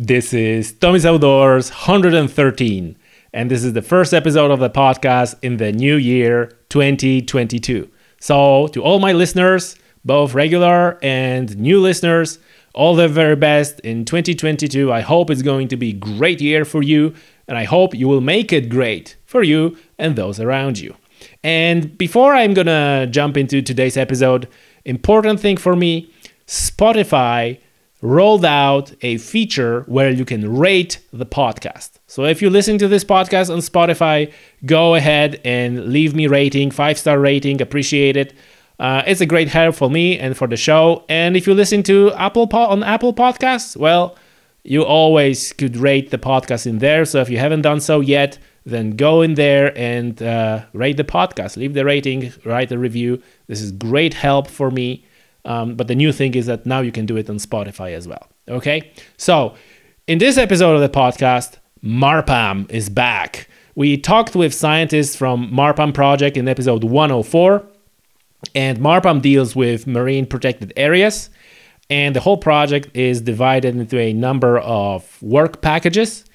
This is Tommy's Outdoors 113, and this is the first episode of the podcast in the new year 2022. So, to all my listeners, both regular and new listeners, all the very best in 2022. I hope it's going to be a great year for you, and I hope you will make it great for you and those around you. And before I'm gonna jump into today's episode, important thing for me Spotify rolled out a feature where you can rate the podcast. So if you listen to this podcast on Spotify, go ahead and leave me rating, five star rating, appreciate it. Uh, it's a great help for me and for the show. And if you listen to Apple po- on Apple Podcasts, well, you always could rate the podcast in there. So if you haven't done so yet, then go in there and uh, rate the podcast. Leave the rating, write a review. This is great help for me. Um, but the new thing is that now you can do it on Spotify as well. Okay. So in this episode of the podcast, MarPAMM is back. We talked with scientists from MarPAMM project in episode 104, and MarPAMM deals with marine protected areas. And the whole project is divided into a number of work packages.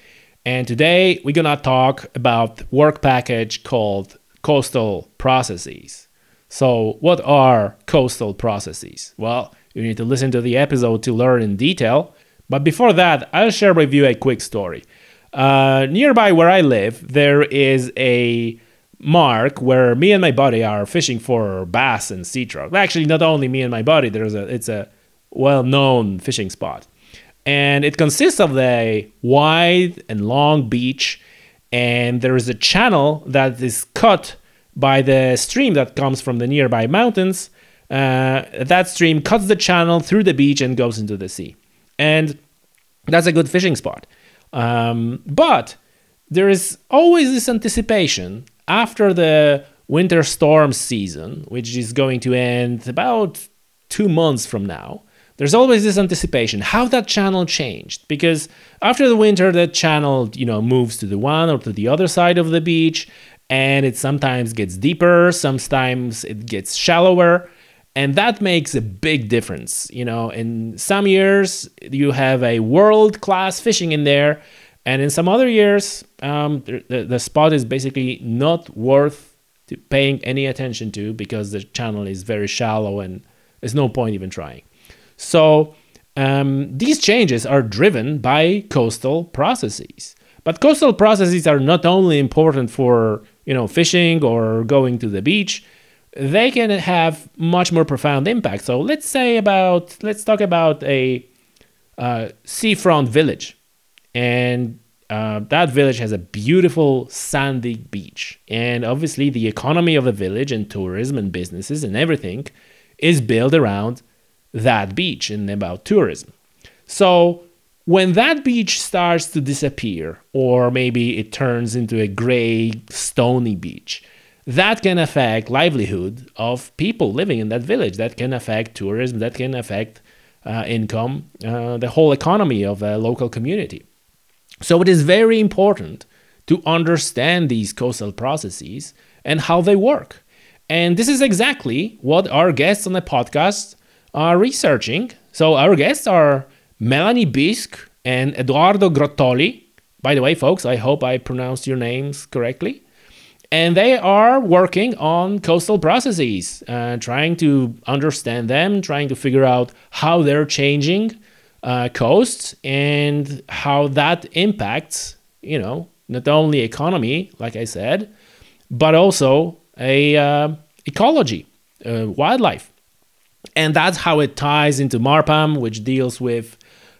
And today we're gonna talk about work package called coastal processes. So, what are coastal processes? Well, you need to listen to the episode to learn in detail. But before that, I'll share with you a quick story. Uh, nearby where I live, there is a mark where me and my buddy are fishing for bass and sea trout. Actually, not only me and my buddy. There's a it's a well-known fishing spot, and it consists of a wide and long beach, and there is a channel that is cut by the stream that comes from the nearby mountains. Uh, that stream cuts the channel through the beach and goes into the sea. And that's a good fishing spot. Um, but there is always this anticipation after the winter storm season, which is going to end about two months from now. There's always this anticipation how that channel changed because after the winter, that channel you know moves to the one or to the other side of the beach, and it sometimes gets deeper, sometimes it gets shallower. And that makes a big difference. You know, in some years, you have a world class fishing in there, and in some other years, um, the, the spot is basically not worth paying any attention to because the channel is very shallow and there's no point even trying. So, um, these changes are driven by coastal processes. But coastal processes are not only important for you know, fishing or going to the beach, they can have much more profound impact. So let's say about let's talk about a uh, seafront village, and uh, that village has a beautiful sandy beach, and obviously the economy of the village and tourism and businesses and everything is built around that beach and about tourism. So when that beach starts to disappear, or maybe it turns into a gray, stony beach, that can affect livelihood of people living in that village. That can affect tourism. That can affect uh, income, uh, the whole economy of a local community. So it is very important to understand these coastal processes and how they work. And this is exactly what our guests on the podcast are researching. So our guests are Melanie Biausque and Edoardo Grottoli. By the way, folks, I hope I pronounced your names correctly. And they are working on coastal processes, uh, trying to understand them, trying to figure out how they're changing uh, coasts and how that impacts, you know, not only economy, like I said, but also a uh, ecology, uh, wildlife. And that's how it ties into MarPAMM, which deals with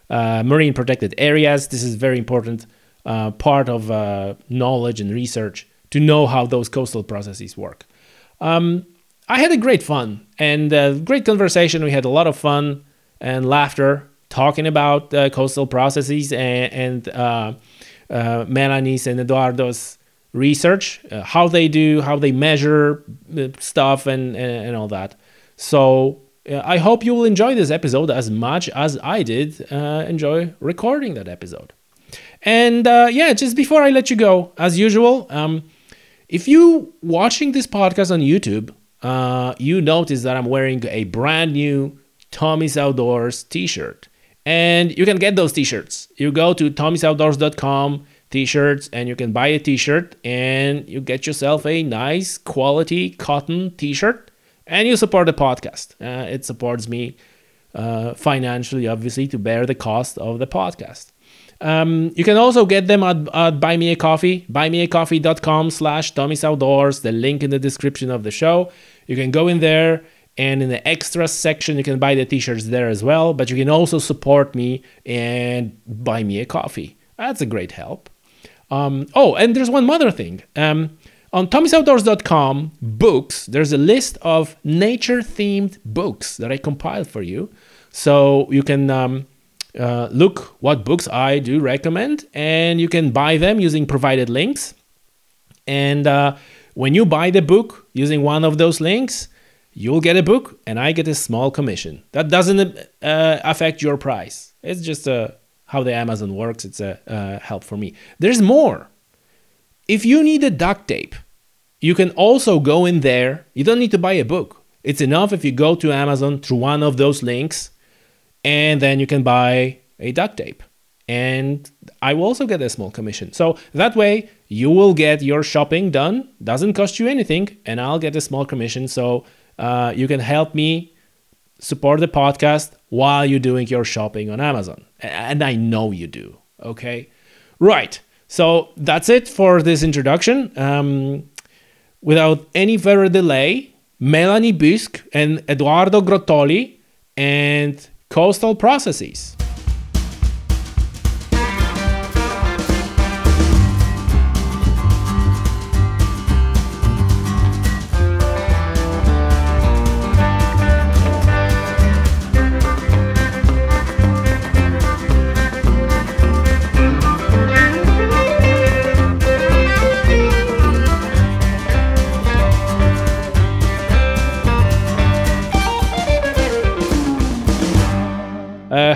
marine protected areas. This is very important uh, part of uh, knowledge and research to know how those coastal processes work. Um, I had a great fun and a great conversation. We had a lot of fun and laughter talking about uh, coastal processes and, and uh, uh, Melanie's and Edoardo's research, how they do, how they measure stuff, and, and, and all that. So I hope you will enjoy this episode as much as I did uh, enjoy recording that episode. And uh, yeah, just before I let you go, as usual, um, if you watching this podcast on YouTube, uh, you notice that I'm wearing a brand new Tommy's Outdoors T-shirt, And you can get those t-shirts. You go to tommysoutdoors.com t-shirts and you can buy a t-shirt and you get yourself a nice quality cotton t-shirt and you support the podcast. Uh, it supports me uh, financially, obviously, to bear the cost of the podcast. Um, you can also get them at, at Buy Me a Coffee, buymeacoffee.com slash Tommy's Outdoors, the link in the description of the show. You can go in there and in the extra section, you can buy the t-shirts there as well, but you can also support me and buy me a coffee. That's a great help. Um, oh, and there's one other thing. Um, on tommysoutdoors.com books, there's a list of nature-themed books that I compiled for you. So you can um, uh, look what books I do recommend, and you can buy them using provided links. And uh, when you buy the book using one of those links, you'll get a book, and I get a small commission. That doesn't uh, affect your price. It's just uh, how the Amazon works. It's a uh, help for me. There's more. If you need a duct tape, you can also go in there. You don't need to buy a book. It's enough if you go to Amazon through one of those links and then you can buy a duct tape. And I will also get a small commission. So that way you will get your shopping done, doesn't cost you anything, and I'll get a small commission. So uh, you can help me support the podcast while you're doing your shopping on Amazon. And I know you do. Okay. Right. So that's it for this introduction. Um, without any further delay, Melanie Biausque and Edoardo Grottoli and coastal processes.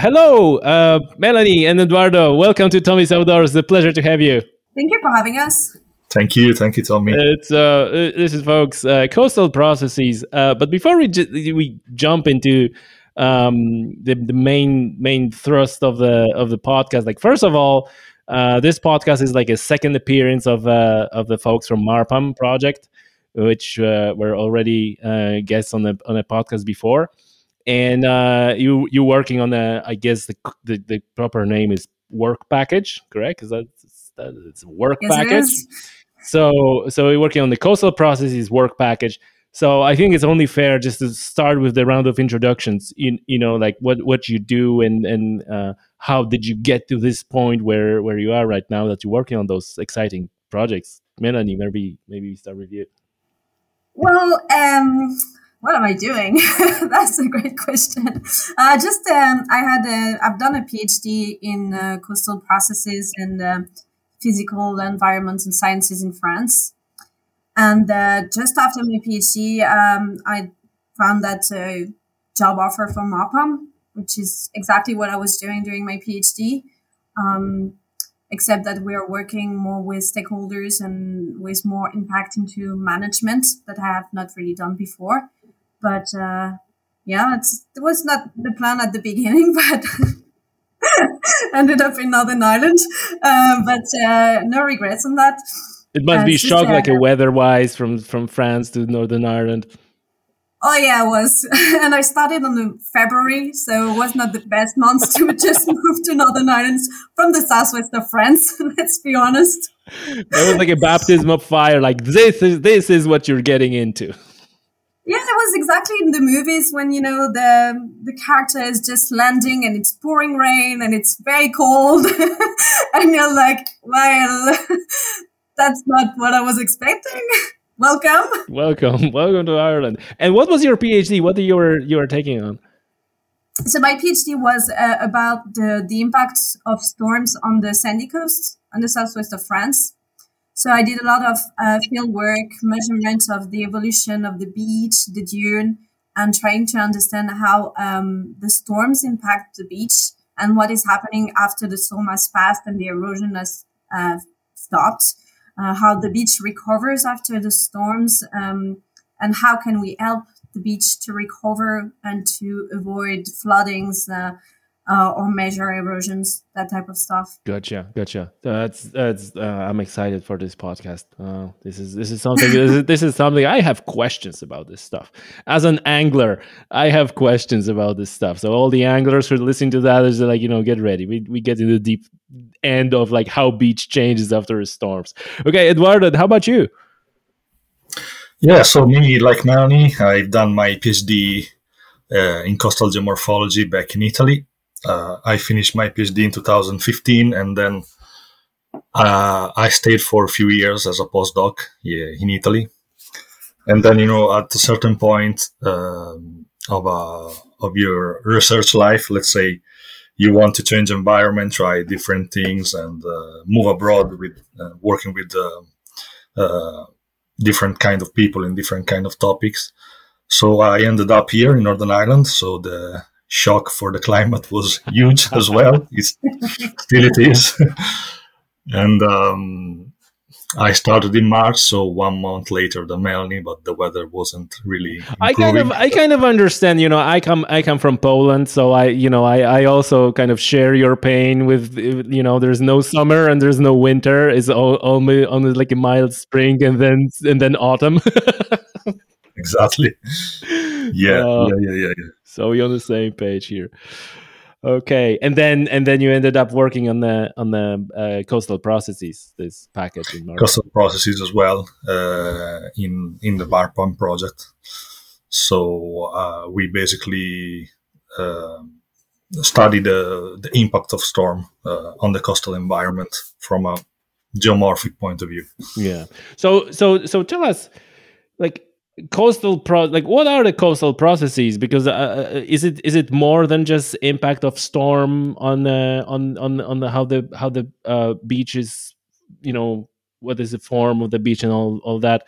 Hello, uh, Melanie and Edoardo. Welcome to Tommy's Outdoors. It's a pleasure to have you. Thank you for having us. Thank you, thank you, Tommy. It's uh, this is folks uh, coastal processes. Uh, but before we j- we jump into um, the the main main thrust of the of the podcast, like first of all, uh, this podcast is like a second appearance of uh, of the folks from MarPAMM project, which uh, were already uh, guests on the on a podcast before and uh, you you working on the I guess the, the, the proper name is work package, correct? Is that it's work yes, package? So so we're working on the coastal processes work package. So I think it's only fair just to start with the round of introductions. You, you know, like what what you do and and uh, how did you get to this point where where you are right now that you're working on those exciting projects. Melanie, maybe maybe we start with you. Well, um, what am I doing? That's a great question. Uh, just um, I had a, I've done a PhD in uh, coastal processes and uh, physical environments and sciences in France. And uh, just after my PhD, um, I found that uh, job offer from MarPAMM, which is exactly what I was doing during my PhD. Um, except that we are working more with stakeholders and with more impact into management that I have not really done before. But uh, yeah, it was not the plan at the beginning, but ended up in Northern Ireland. Uh, but uh, no regrets on that. It must be shock, like a weather-wise, from from France to Northern Ireland. Oh yeah, it was, and I started on the February, so it was not the best month to just move to Northern Ireland from the southwest of France. Let's be honest. That was like a baptism of fire. Like this is this is what you're getting into. Yeah, it was exactly in the movies when you know the the character is just landing and it's pouring rain and it's very cold, and you're like, well, that's not what I was expecting. Welcome, welcome, welcome to Ireland. And what was your PhD? What you were you were taking on? So my PhD was uh, about the the impact of storms on the sandy coast on the southwest of France. So I did a lot of uh, field work, measurement of the evolution of the beach, the dune, and trying to understand how um, the storms impact the beach and what is happening after the storm has passed and the erosion has uh, stopped. Uh, how the beach recovers after the storms, um, and how can we help the beach to recover and to avoid floodings, uh, uh, or measure erosions, that type of stuff. Gotcha, gotcha. That's that's. Uh, I'm excited for this podcast. Uh, this is this is something. this, is, this is something I have questions about this stuff. As an angler, I have questions about this stuff. So all the anglers who are listening to that is like, you know, get ready. We we get in the deep end of like how beach changes after storms. Okay, Edoardo, how about you? Yeah, so me, like Melanie, I've done my PhD uh, in coastal geomorphology back in Italy uh, I finished my PhD in 2015, and then uh, I stayed for a few years as a postdoc yeah, in Italy. And then, you know, at a certain point um, of uh, of your research life, let's say you want to change environment, try different things, and uh, move abroad with uh, working with uh, different kind of people in different kind of topics. So I ended up here in Northern Ireland. So the shock for the climate was huge as well. It's, still it is. and um, I started in March, so one month later than Melanie, but the weather wasn't really. Improving. I kind of, I kind of understand. You know, I come, I come from Poland, so I, you know, I, I also kind of share your pain with, you know, there's no summer and there's no winter. It's all, only, only like a mild spring and then, and then autumn. exactly. Yeah, uh, yeah, yeah, yeah, yeah. So we're on the same page here. Okay, and then and then you ended up working on the on the uh, coastal processes, this package in Norway. Coastal processes as well uh, in in the MarPAMM project. So uh, we basically uh, study the the impact of storm uh, on the coastal environment from a geomorphic point of view. Yeah. So so so tell us, like coastal pro like what are the coastal processes? Because uh, uh, is it is it more than just impact of storm on uh, on on on the, how the how the uh, beach is you know what is the form of the beach and all all that?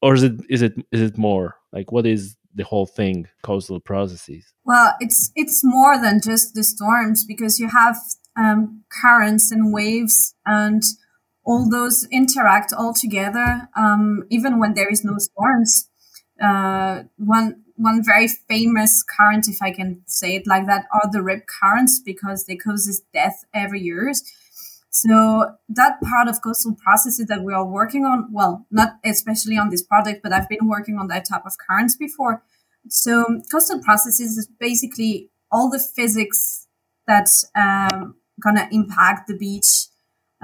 Or is it is it is it more? Like what is the whole thing coastal processes? Well it's it's more than just the storms because you have um, currents and waves and all those interact all together um, even when there is no storms uh, one one very famous current, if I can say it like that, are the rip currents because they causes death every year. So that part of coastal processes that we are working on, well, not especially on this project, but I've been working on that type of currents before. So coastal processes is basically all the physics that's um, gonna impact the beach,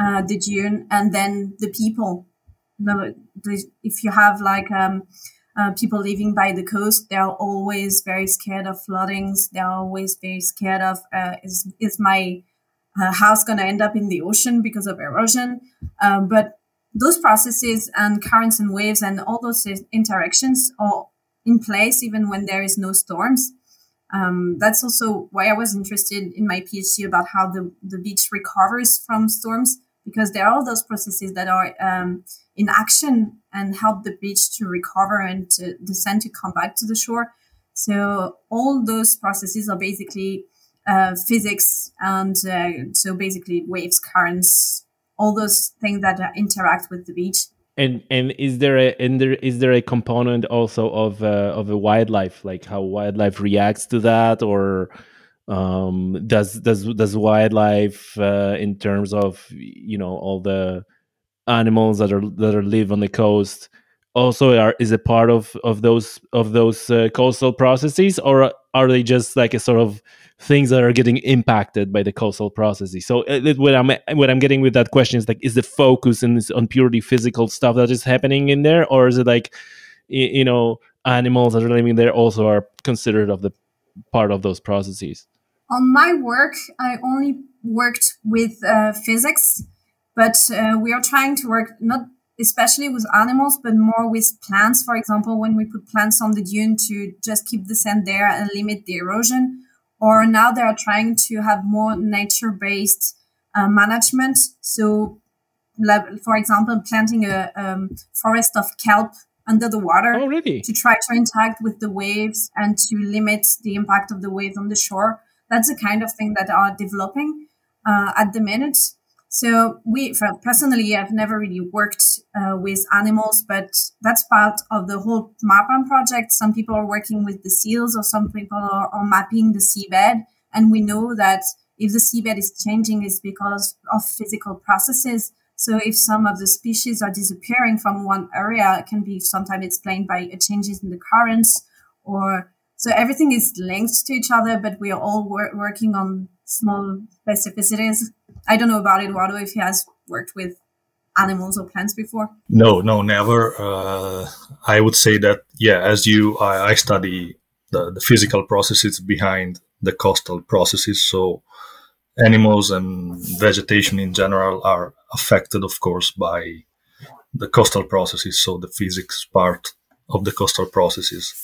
uh, the dune, and then the people. The, the, if you have like um, uh, people living by the coast, they're always very scared of floodings. They're always very scared of uh, is is my uh, house going to end up in the ocean because of erosion? Um, but those processes and currents and waves and all those interactions are in place even when there is no storms. Um, that's also why I was interested in my PhD about how the, the beach recovers from storms because there are all those processes that are um, in action and help the beach to recover and to descend to come back to the shore. So all those processes are basically uh, physics and uh, so basically waves, currents, all those things that uh, interact with the beach. And and is there a and there is there a component also of uh, of a wildlife like how wildlife reacts to that or um, does does does wildlife uh, in terms of you know all the animals that are that are live on the coast also are is a part of of those of those uh, coastal processes or are they just like a sort of things that are getting impacted by the coastal processes? So uh, what i'm what i'm getting with that question is like is the focus in this on purely physical stuff that is happening in there or is it like you know animals that are living there also are considered of the part of those processes? On my work i only worked with uh, physics but uh, we are trying to work not especially with animals, but more with plants. For example, when we put plants on the dune to just keep the sand there and limit the erosion. Or now they are trying to have more nature based uh, management. So, for example, planting a um, forest of kelp under the water oh, really? to try to interact with the waves and to limit the impact of the waves on the shore. That's the kind of thing that are developing uh, at the minute. So we, personally, I've never really worked uh, with animals, but that's part of the whole MarPAMM project. Some people are working with the seals, or some people are, are mapping the seabed And we know that if the seabed is changing, it's because of physical processes. So if some of the species are disappearing from one area, it can be sometimes explained by changes in the currents or so everything is linked to each other, but we are all wor- working on small specificities. I don't know about Edoardo if he has worked with animals or plants before. No, no, never. Uh, I would say that, yeah, as you, I, I study the, the physical processes behind the coastal processes. So animals and vegetation in general are affected, of course, by the coastal processes. So the physics part of the coastal processes.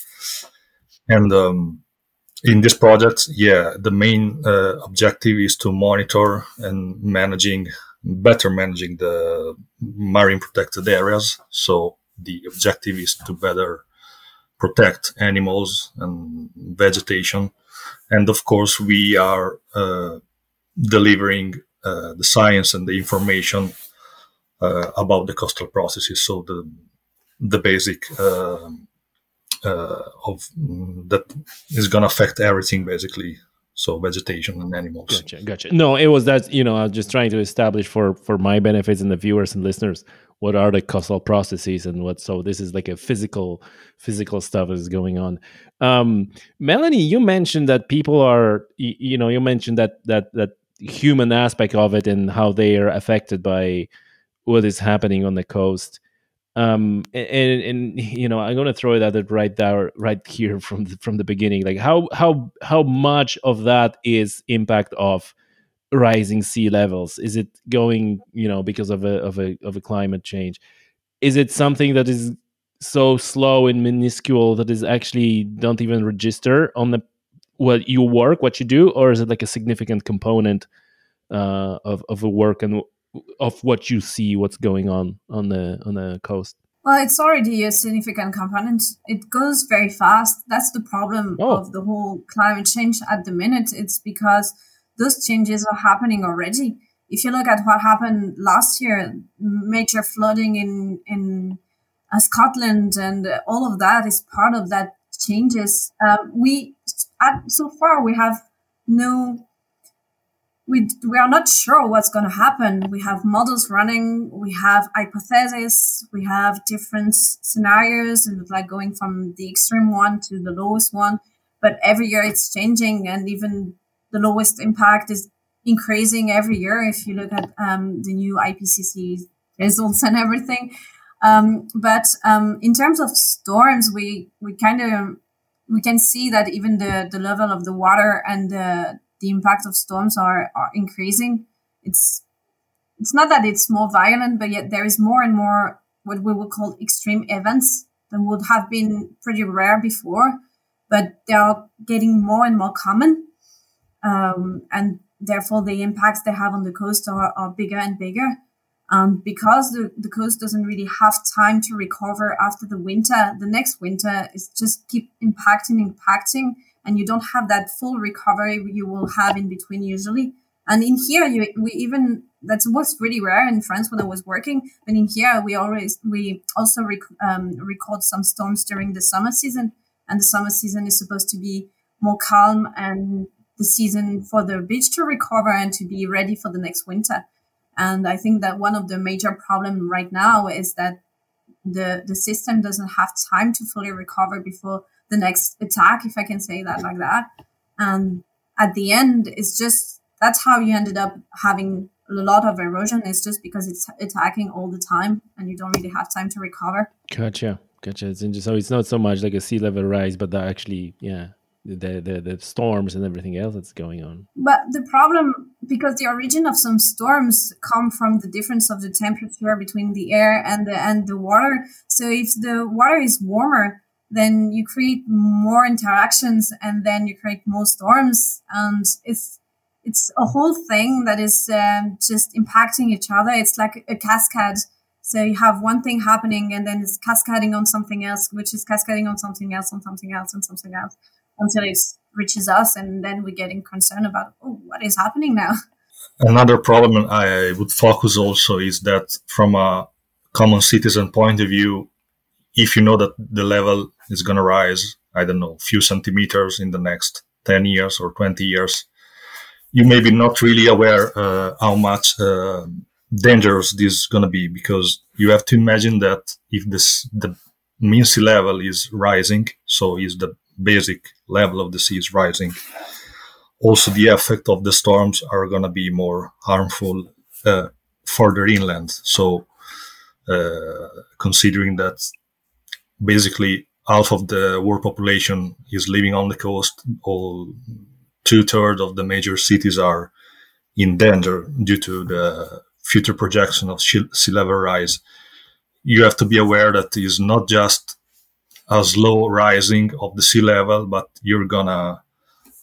And um, in this project, yeah, the main uh, objective is to monitor and managing, better managing the marine protected areas. So the objective is to better protect animals and vegetation. And of course, we are uh, delivering uh, the science and the information uh, about the coastal processes. So the the basic uh, of mm, that is going to affect everything basically. So vegetation and animals. Gotcha gotcha. No it was that you know i was just trying to establish for for my benefits and the viewers and listeners what are the coastal processes and what so this is like a physical physical stuff is going on. Um melanie you mentioned that people are you, you know you mentioned that that that human aspect of it and how they are affected by what is happening on the coast um and and you know i'm going to throw that right there right here from the, from the beginning. Like how how how much of that is impact of rising sea levels? Is it going you know because of a of a of a climate change? Is it something that is so slow and minuscule that is actually don't even register on the what you work what you do? Or is it like a significant component uh, of of a work and of what you see what's going on on the on the coast? Well it's already a significant component. It goes very fast. That's the problem oh. of the whole climate change at the minute. It's because those changes are happening already. If you look at what happened last year major flooding in in uh, scotland and all of that is part of that changes. Um, we at, so far we have no we we are not sure what's going to happen. We have models running, we have hypotheses, we have different scenarios, and like going from the extreme one to the lowest one. But every year it's changing, and even the lowest impact is increasing every year. If you look at um, the new IPCC results and everything, um, but um, in terms of storms, we we kind of we can see that even the the level of the water and the the impact of storms are, are increasing. It's it's not that it's more violent, but yet there is more and more what we would call extreme events that would have been pretty rare before, but they are getting more and more common. Um, and therefore, the impacts they have on the coast are, are bigger and bigger. Um, because the, the coast doesn't really have time to recover after the winter, the next winter is just keep impacting, impacting and you don't have that full recovery you will have in between usually. And in here, you, we even that was really rare in France when I was working. But in here, we always we also rec, um, record some storms during the summer season, and the summer season is supposed to be more calm and the season for the beach to recover and to be ready for the next winter. And I think that one of the major problem right now is that the the system doesn't have time to fully recover before the next attack, if I can say that like that. And at the end, it's just that's how you ended up having a lot of erosion. It's just because it's attacking all the time and you don't really have time to recover. Gotcha. Gotcha. It's interesting. So it's not so much like a sea level rise, but actually, yeah, the, the the storms and everything else that's going on. But the problem, because the origin of some storms come from the difference of the temperature between the air and the and the water. So if the water is warmer, then you create more interactions and then you create more storms. And it's it's a whole thing that is um, just impacting each other. It's like a cascade. So you have one thing happening and then it's cascading on something else which is cascading on something else on something else and something else until it reaches us and then we're getting concerned about oh what is happening now? Another problem i would focus also is that from a common citizen point of view if you know that the level is going to rise, I don't know, a few centimeters in the next 10 years or 20 years, you may be not really aware uh, how much uh, dangerous this is going to be because you have to imagine that if this the mean sea level is rising, so is the basic level of the sea is rising. Also, the effect of the storms are going to be more harmful uh, further inland. So, uh, considering that basically half of the world population is living on the coast, all two thirds of the major cities are in danger due to the future projection of sea level rise. You have to be aware that it's not just a slow rising of the sea level, but you're gonna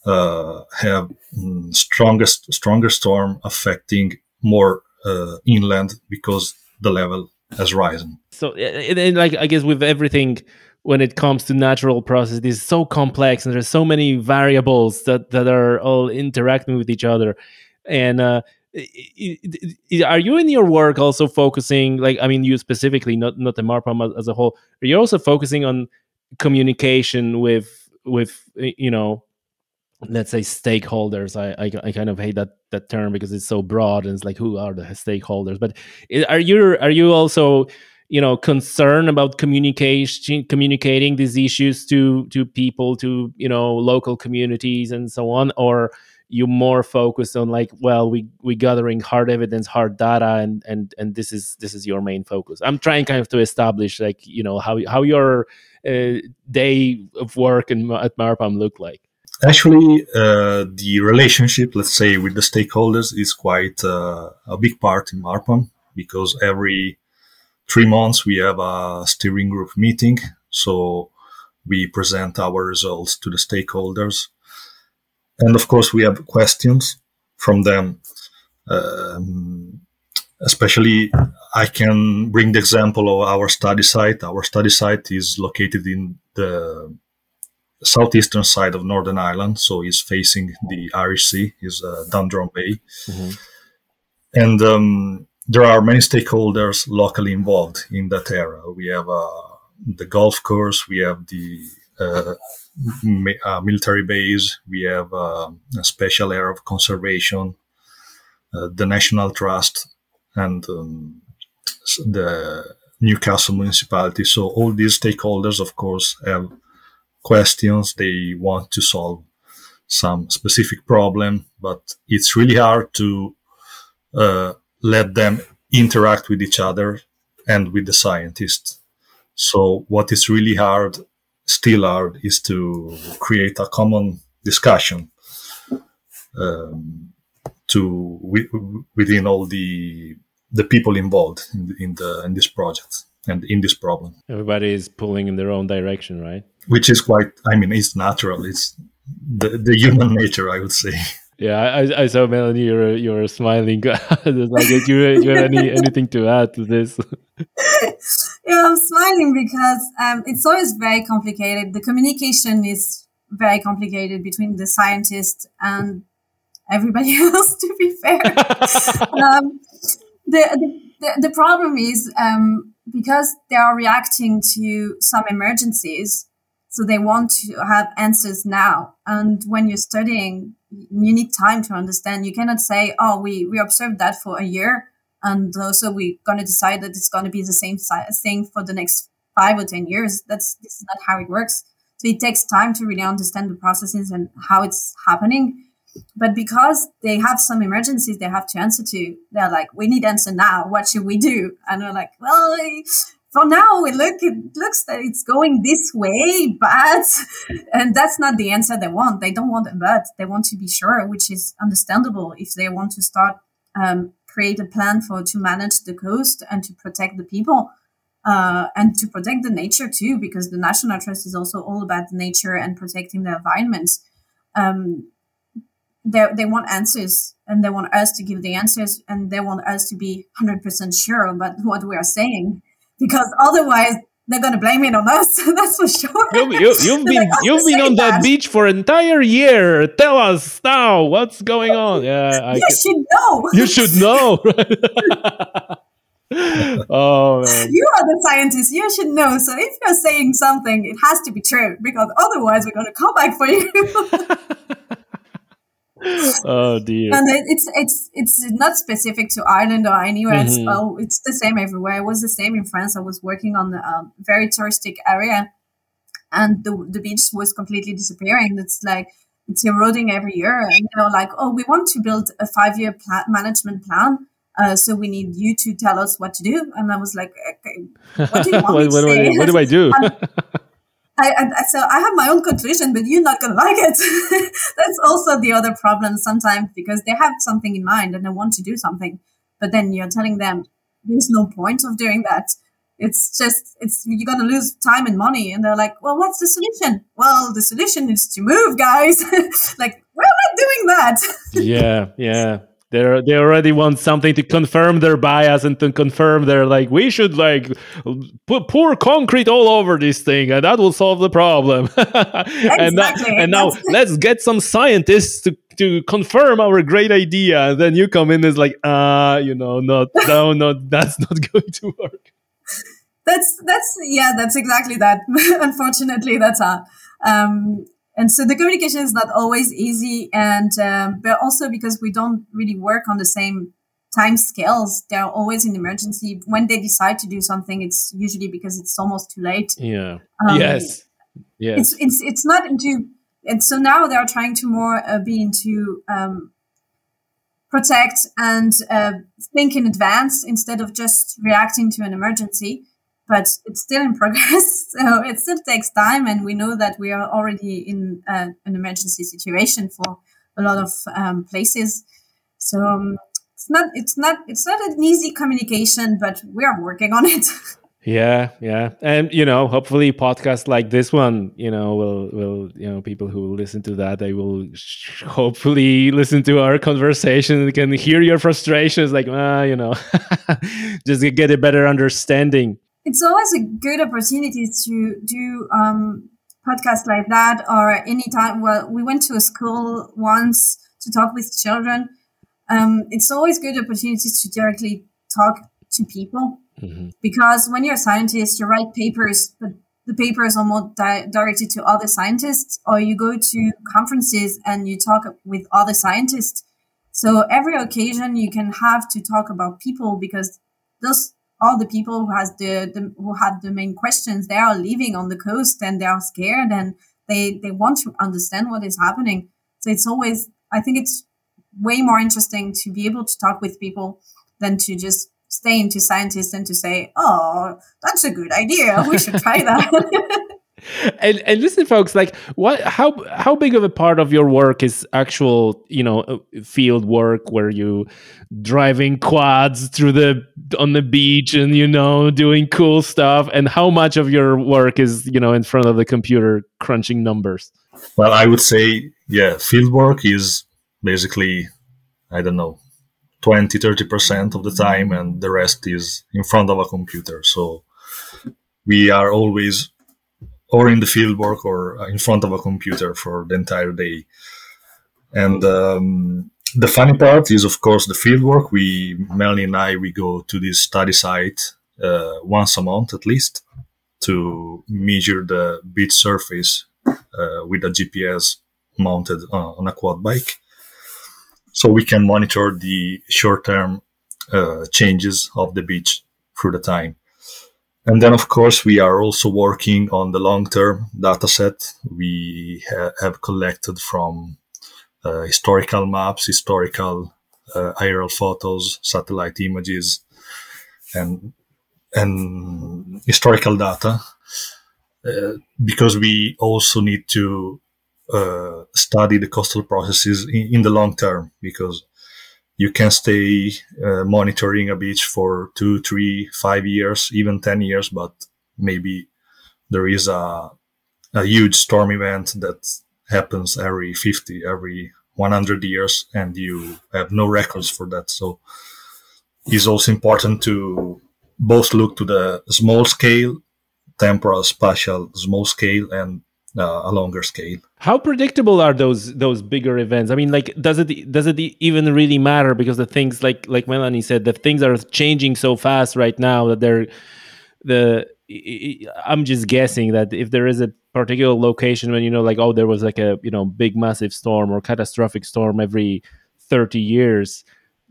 uh, have mm, strongest stronger storm affecting more uh, inland because the level has risen. So, and, and like I guess with everything when it comes to natural processes it's so complex and there's so many variables that that are all interacting with each other. And uh, are you in your work also focusing like i mean you specifically not not the MarPAMM as a whole are you also focusing on communication with with you know let's say stakeholders? I, I, I kind of hate that that term because it's so broad and it's like who are the stakeholders? But are you are you also you know concern about communication communicating these issues to to people to you know local communities and so on? Or you more focused on like well we we gathering hard evidence hard data and and and this is this is your main focus? I'm trying kind of to establish like you know how how your uh, day of work in, at MarPAMM look like. Actually uh, the relationship let's say with the stakeholders is quite uh, a big part in MarPAMM because every three months we have a steering group meeting. So we present our results to the stakeholders. And of course, we have questions from them. Um, especially, I can bring the example of our study site. Our study site is located in the southeastern side of Northern Ireland, so it's facing the Irish Sea, is uh, Dundrum Bay. Mm-hmm. And um, there are many stakeholders locally involved in that area. We have uh, the golf course, we have the uh, uh, military base, we have uh, a special area of conservation, uh, the National Trust, and um, the Newcastle municipality. So all these stakeholders, of course, have questions. They want to solve some specific problem, but it's really hard to uh, let them interact with each other and with the scientists. So what is really hard, still hard, is to create a common discussion um, to within all the the people involved in the, in the in this project and in this problem. Everybody is pulling in their own direction, right? Which is quite. I mean, it's natural. It's the the human nature, I would say. Yeah, I, I saw Melanie. You're you're smiling. like, do you, you have any anything to add to this? yeah, I'm smiling because um, it's always very complicated. The communication is very complicated between the scientist and everybody else. To be fair, um, the, the the problem is um, because they are reacting to some emergencies so they want to have answers now. And when you're studying, you need time to understand. You cannot say, oh, we, we observed that for a year. And also we're going to decide that it's going to be the same thing for the next five or 10 years. That's, this is not how it works. So it takes time to really understand the processes and how it's happening. But because they have some emergencies they have to answer to, they're like, we need answer now. What should we do? And we're like, well, for now it look it looks that it's going this way but and that's not the answer they want. They don't want a but. They want to be sure which is understandable if they want to start um, create a plan for to manage the coast and to protect the people uh, and to protect the nature too because the national trust is also all about nature and protecting the environment. Um, they, they want answers and they want us to give the answers and they want us to be 100% sure about what we are saying because otherwise they're going to blame it on us. That's for sure. You, you, you've been like, oh, you've been on that, that, beach for an entire year. Tell us now what's going on. Yeah, I you can, should know. You should know. oh man. You are the scientist. You should know. So if you're saying something, it has to be true because otherwise we're going to come back for you. oh dear. And it's it's it's not specific to Ireland or anywhere. It's, Mhm. oh, it's the same everywhere. It was the same in France. I was working on a um, very touristic area, and the the beach was completely disappearing. It's like it's eroding every year, and they're like, "Oh, we want to build a five year pla- management plan." Uh, so we need you to tell us what to do, and I was like, okay, what do you want to what, do I, what do I do? I, I- so I have my own conclusion, but you're not gonna like it. That's also the other problem sometimes because they have something in mind and they want to do something, but then you're telling them there's no point of doing that. It's just it's you're gonna lose time and money, and they're like, "Well, what's the solution?" Well, the solution is to move, guys. like we're not doing that. yeah, yeah. They they already want something to confirm their bias and to confirm their like we should like put pour concrete all over this thing and that will solve the problem. and now, and now let's get some scientists to, to confirm our great idea. And then you come in as like ah, you know, not no, no, that's not going to work. that's that's yeah that's exactly that unfortunately that's how um and so the communication is not always easy and um, but also because we don't really work on the same time scales they're always in emergency when they decide to do something it's usually because it's almost too late Yeah. Um, yes. Yes. it's it's it's not into and so now they are trying to more uh, be into um, protect and uh, think in advance instead of just reacting to an emergency but it's still in progress. So it still takes time and we know that we are already in uh, an emergency situation for a lot of um, places. So um, it's not it's not it's not an easy communication but we are working on it. Yeah, yeah, and you know, hopefully, podcasts like this one, you know, will will you know people who listen to that, they will sh- hopefully listen to our conversation and can hear your frustrations, like ah, you know, just get a better understanding. It's always a good opportunity to do um, podcasts like that or any time. well we went to a school once to talk with children um, it's always good opportunities to directly talk to people Mhm. because when you're a scientist you write papers but the papers are more di- directed to other scientists or you go to conferences and you talk with other scientists so every occasion you can have to talk about people because those all the people who has the, the who have the main questions they are living on the coast and they are scared and they they want to understand what is happening. So it's always i think it's way more interesting to be able to talk with people than to just stay into scientists and to say oh that's a good idea. We should try that And and listen, folks, like what? How how big of a part of your work is actual, you know, field work where you driving quads through the on the beach and you know doing cool stuff, and how much of your work is you know in front of the computer crunching numbers? Well, I would say, yeah, field work is basically, I don't know, 20, 30% of the time, and the rest is in front of a computer. So we are always or in the field work or in front of a computer for the entire day. And um, the funny part is, of course, the field work. We, Melanie and I, we go to this study site uh, once a month at least to measure the beach surface uh, with a GPS mounted uh, on a quad bike. So we can monitor the short term uh, changes of the beach through the time. And then, of course, we are also working on the long term data set we ha- have collected from uh, historical maps, historical uh, aerial photos, satellite images, and and historical data uh, because we also need to uh, study the coastal processes in, in, the long term because you can stay uh, monitoring a beach for two, three, five years, even 10 years, but maybe there is a, a huge storm event that happens every 50, every 100 years, and you have no records for that. So it's also important to both look to the small scale, temporal, spatial, small scale, and uh, a longer scale. How predictable are those those bigger events? I mean, like, does it does it even really matter? Because the things, like like Melanie said, the things are changing so fast right now that they're the. I'm just guessing that if there is a particular location when you know like oh there was like a you know big massive storm or catastrophic storm every 30 years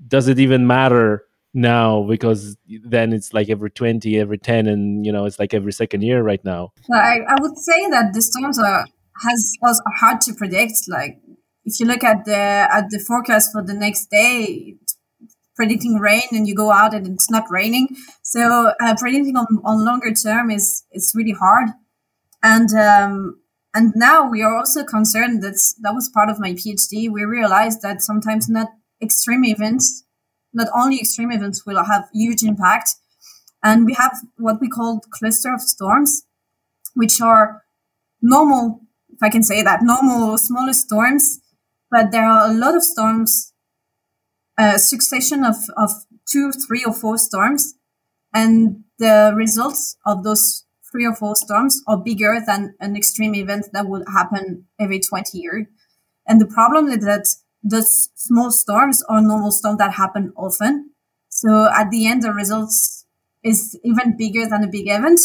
does it even matter now because then it's like every 20 every 10 and you know it's like every second year right now I, I would say that the storms are has was hard to predict like if you look at the at the forecast for the next day predicting rain and you go out and it's not raining. So uh, predicting on, on longer term is is really hard. And um, and now we are also concerned that that was part of my phd we realized that sometimes not extreme events not only extreme events will have huge impact. And we have what we call cluster of storms which are normal if i can say that normal smaller storms but there are a lot of storms a succession of, of two three or four storms and the results of those three or four storms are bigger than an extreme event that would happen every 20 years. And the problem is that the small storms are normal storms that happen often. So at the end, the results is even bigger than a big event.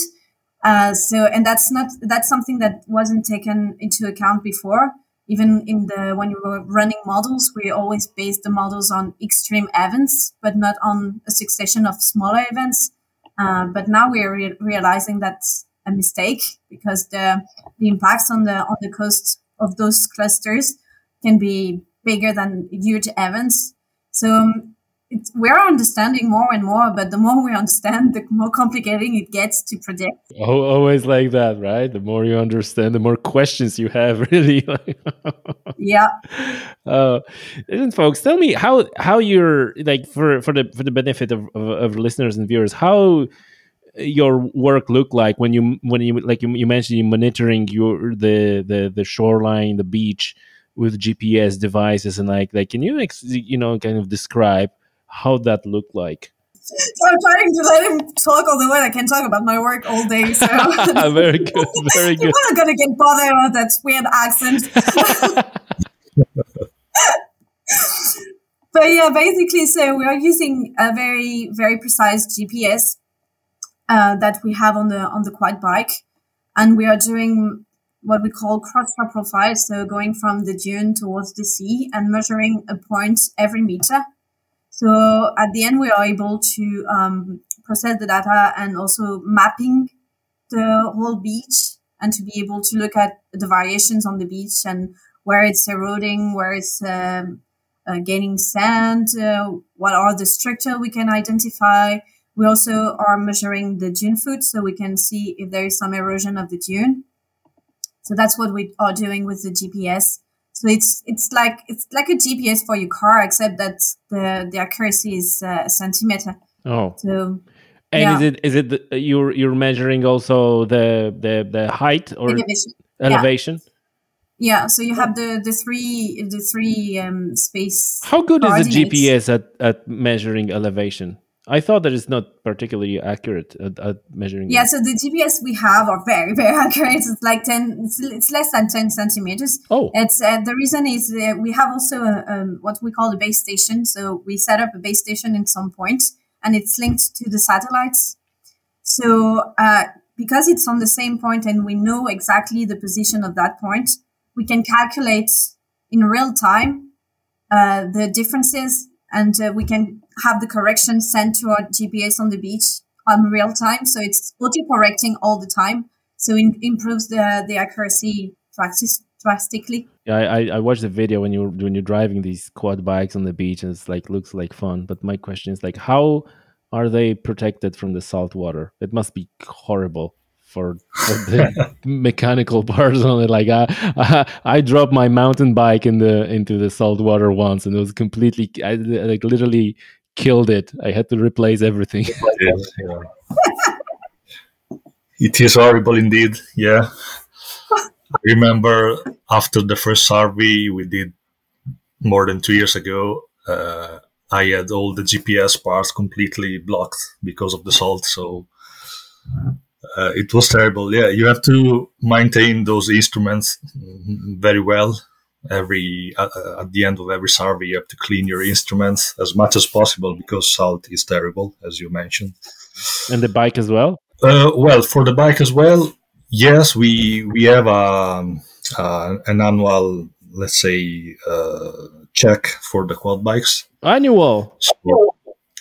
Uh, so, and that's not, that's something that wasn't taken into account before. Even in the, when you were running models, we always based the models on extreme events, but not on a succession of smaller events. Uh, but now we are re- realizing that's a mistake because the the impacts on the on the coast of those clusters can be bigger than huge events. So um, we're understanding more and more, but the more we understand, the more complicating it gets to predict. Always like that, right? The more you understand, the more questions you have, really. yeah. Uh, listen, folks, tell me how how you're like for for the for the benefit of, of, of listeners and viewers, how your work look like when you when you like you, you mentioned you monitoring your the the the shoreline, the beach with GPS devices and like like can you you know kind of describe how that looked like? So I'm trying to let him talk all the way. I can talk about my work all day. So very good, very good. You're not gonna get bothered with that weird accent. but yeah, basically, so we are using a very very precise GPS uh, that we have on the on the quad bike, and we are doing what we call cross-shore profile, so going from the dune towards the sea and measuring a point every meter. So at the end, we are able to um, process the data and also mapping the whole beach and to be able to look at the variations on the beach and where it's eroding, where it's um, uh, gaining sand, uh, what are the structure we can identify, we also are measuring the dune foot so we can see if there is some erosion of the dune. So that's what we are doing with the GPS. So it's it's like it's like a GPS for your car, except that the the accuracy is uh, a centimeter. Oh. So. And yeah. is it is it the, you're you're measuring also the the the height or elevation? elevation? Yeah. yeah. So you have the the three the three um, space. How good is the GPS at at measuring elevation? I thought that it's not particularly accurate at, at measuring. Yeah, so the GPS we have are very, very accurate. It's like ten. It's, it's less than ten centimeters. Oh, it's uh, the reason is uh, we have also a, um, what we call a base station. So we set up a base station in some point, and it's linked to the satellites. So uh, because it's on the same point, and we know exactly the position of that point, we can calculate in real time uh, the differences and uh, we can have the correction sent to our GPS on the beach on real time. So it's auto correcting all the time. So it improves the, the accuracy drastically. Yeah, I, I watched the video when you when you're driving these quad bikes on the beach and it's like looks like fun. But my question is like how are they protected from the salt water? It must be horrible for, for the mechanical parts on it. Like I, I, I, dropped my mountain bike in the into the salt water once, and it was completely, I like literally killed it. I had to replace everything. It is horrible indeed. Yeah, I remember after the first survey we did more than two years ago. Uh, I had all the GPS parts completely blocked because of the salt. So uh, it was terrible. Yeah, you have to maintain those instruments very well. Every uh, uh, at the end of every survey, you have to clean your instruments as much as possible because salt is terrible, as you mentioned. And the bike as well. Uh, well, for the bike as well, Yes, we we have um, uh, an annual, let's say, uh, check for the quad bikes. Annual. So,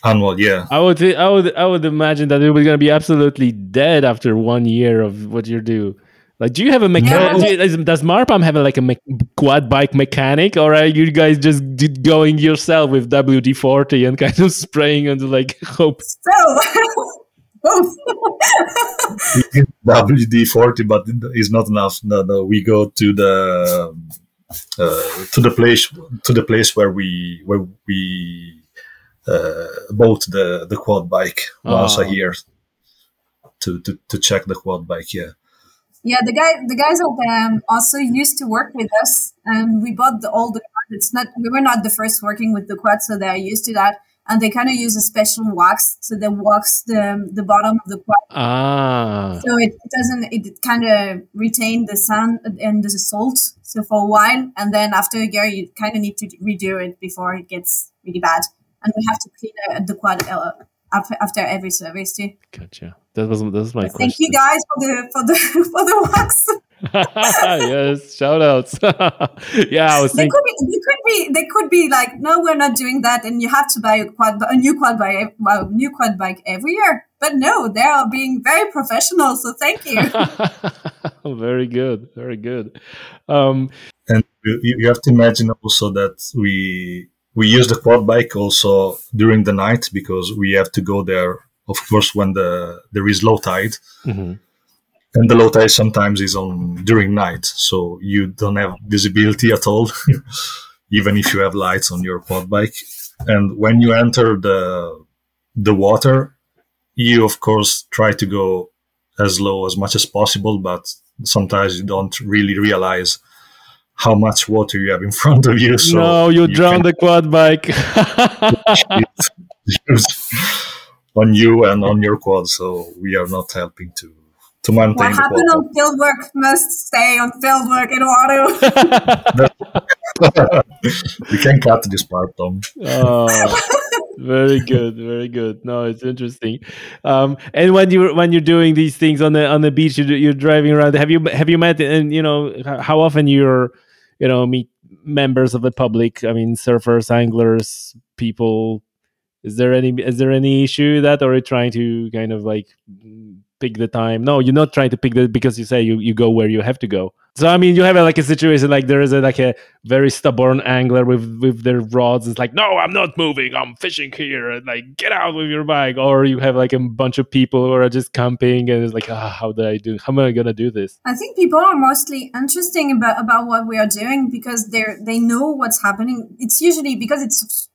annual, yeah. I would I would I would imagine that it was gonna be absolutely dead after one year of what you do. Like, do you have a mechanic? Yeah. Does MarPAMM have a, like a me- quad bike mechanic, or are you guys just d- going yourself with WD forty and kind of spraying into like hope? So, both. WD forty, but it's not enough. No, no, we go to the uh, to the place to the place where we where we uh, bought the the quad bike once Oh. a year to, to to check the quad bike. Yeah. Yeah, the guy, the guys um, also used to work with us, and we bought the all the quad. It's not we were not the first working with the quad, so they're used to that. And they kind of use a special wax, so they wax the the bottom of the quad, Ah, so it doesn't it kind of retain the sand and the salt. So for a while, and then after a year, you kind of need to redo it before it gets really bad. And we have to clean uh, the quad uh, after after every service too. gotcha. That was that was my Thank question. Thank you guys for the for the for the wax. yes, shout outs. yeah, I was They thinking. could be, they could be, they could be like, no, we're not doing that, and you have to buy a quad, a new quad bike, well, new quad bike every year. But no, they are being very professional. So thank you. very good, very good. Um, and you, you have to imagine also that we we use the quad bike also during the night because we have to go there of course when the there is low tide mhm. and the low tide sometimes is on during night so you don't have visibility at all even if you have lights on your quad bike and when you enter the the water you of course try to go as low as much as possible but sometimes you don't really realize how much water you have in front of you so no, you, drowned can the quad bike. on you and on your quad so we are not helping to to maintain what the happened quad on field work must stay on field work in auto. we can cut this part Tom oh, very good, very good. No, it's interesting. Um, and when you when you're doing these things on the on the beach, you're, you're driving around. Have you have you met and you know how often you're you know meet members of the public? I mean, surfers, anglers, people. Is there any is there any issue that, or are you trying to kind of like pick the time? No, you're not trying to pick the because you say you, you go where you have to go. So I mean, you have a, like a situation like there is a, like a very stubborn angler with with their rods. It's like, no, I'm not moving. I'm fishing here. And like, get out with your bike. Or you have like a bunch of people who are just camping, and it's like, ah, how do I do? How am I gonna do this? I think people are mostly interesting about, about what we are doing because they're they know what's happening. It's usually because it's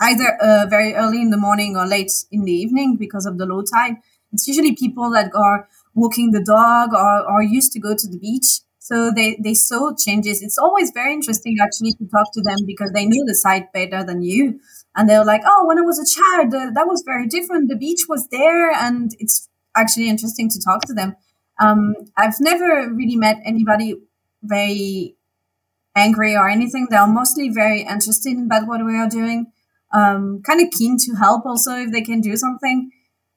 either uh, very early in the morning or late in the evening because of the low tide. It's usually people that are walking the dog or, or used to go to the beach. So they, they saw changes. It's always very interesting actually to talk to them because they know the site better than you. And they're like, oh, when I was a child, uh, that was very different. The beach was there. And it's actually interesting to talk to them. Um, I've never really met anybody very angry or anything. They are mostly very interested about what we are doing. Um, kind of keen to help also if they can do something.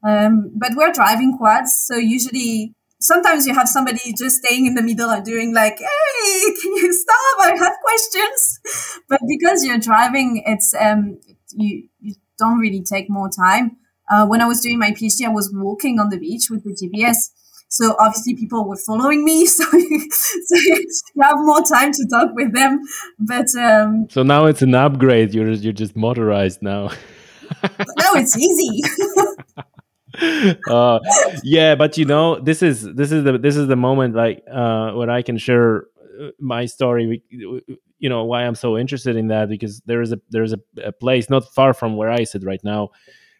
Um, but we're driving quads, so usually sometimes you have somebody just staying in the middle and doing like, "Hey, can you stop? I have questions." But because you're driving, it's um, you you don't really take more time. Uh, when I was doing my PhD, I was walking on the beach with the GPS. So obviously people were following me, so you, so you have more time to talk with them. But um, So now it's an upgrade. You're you're just motorized now. no, it's easy. uh, yeah, but you know, this is this is the this is the moment like uh, where I can share uh, my story. You know why I'm so interested in that because there is a there is a, a place not far from where I sit right now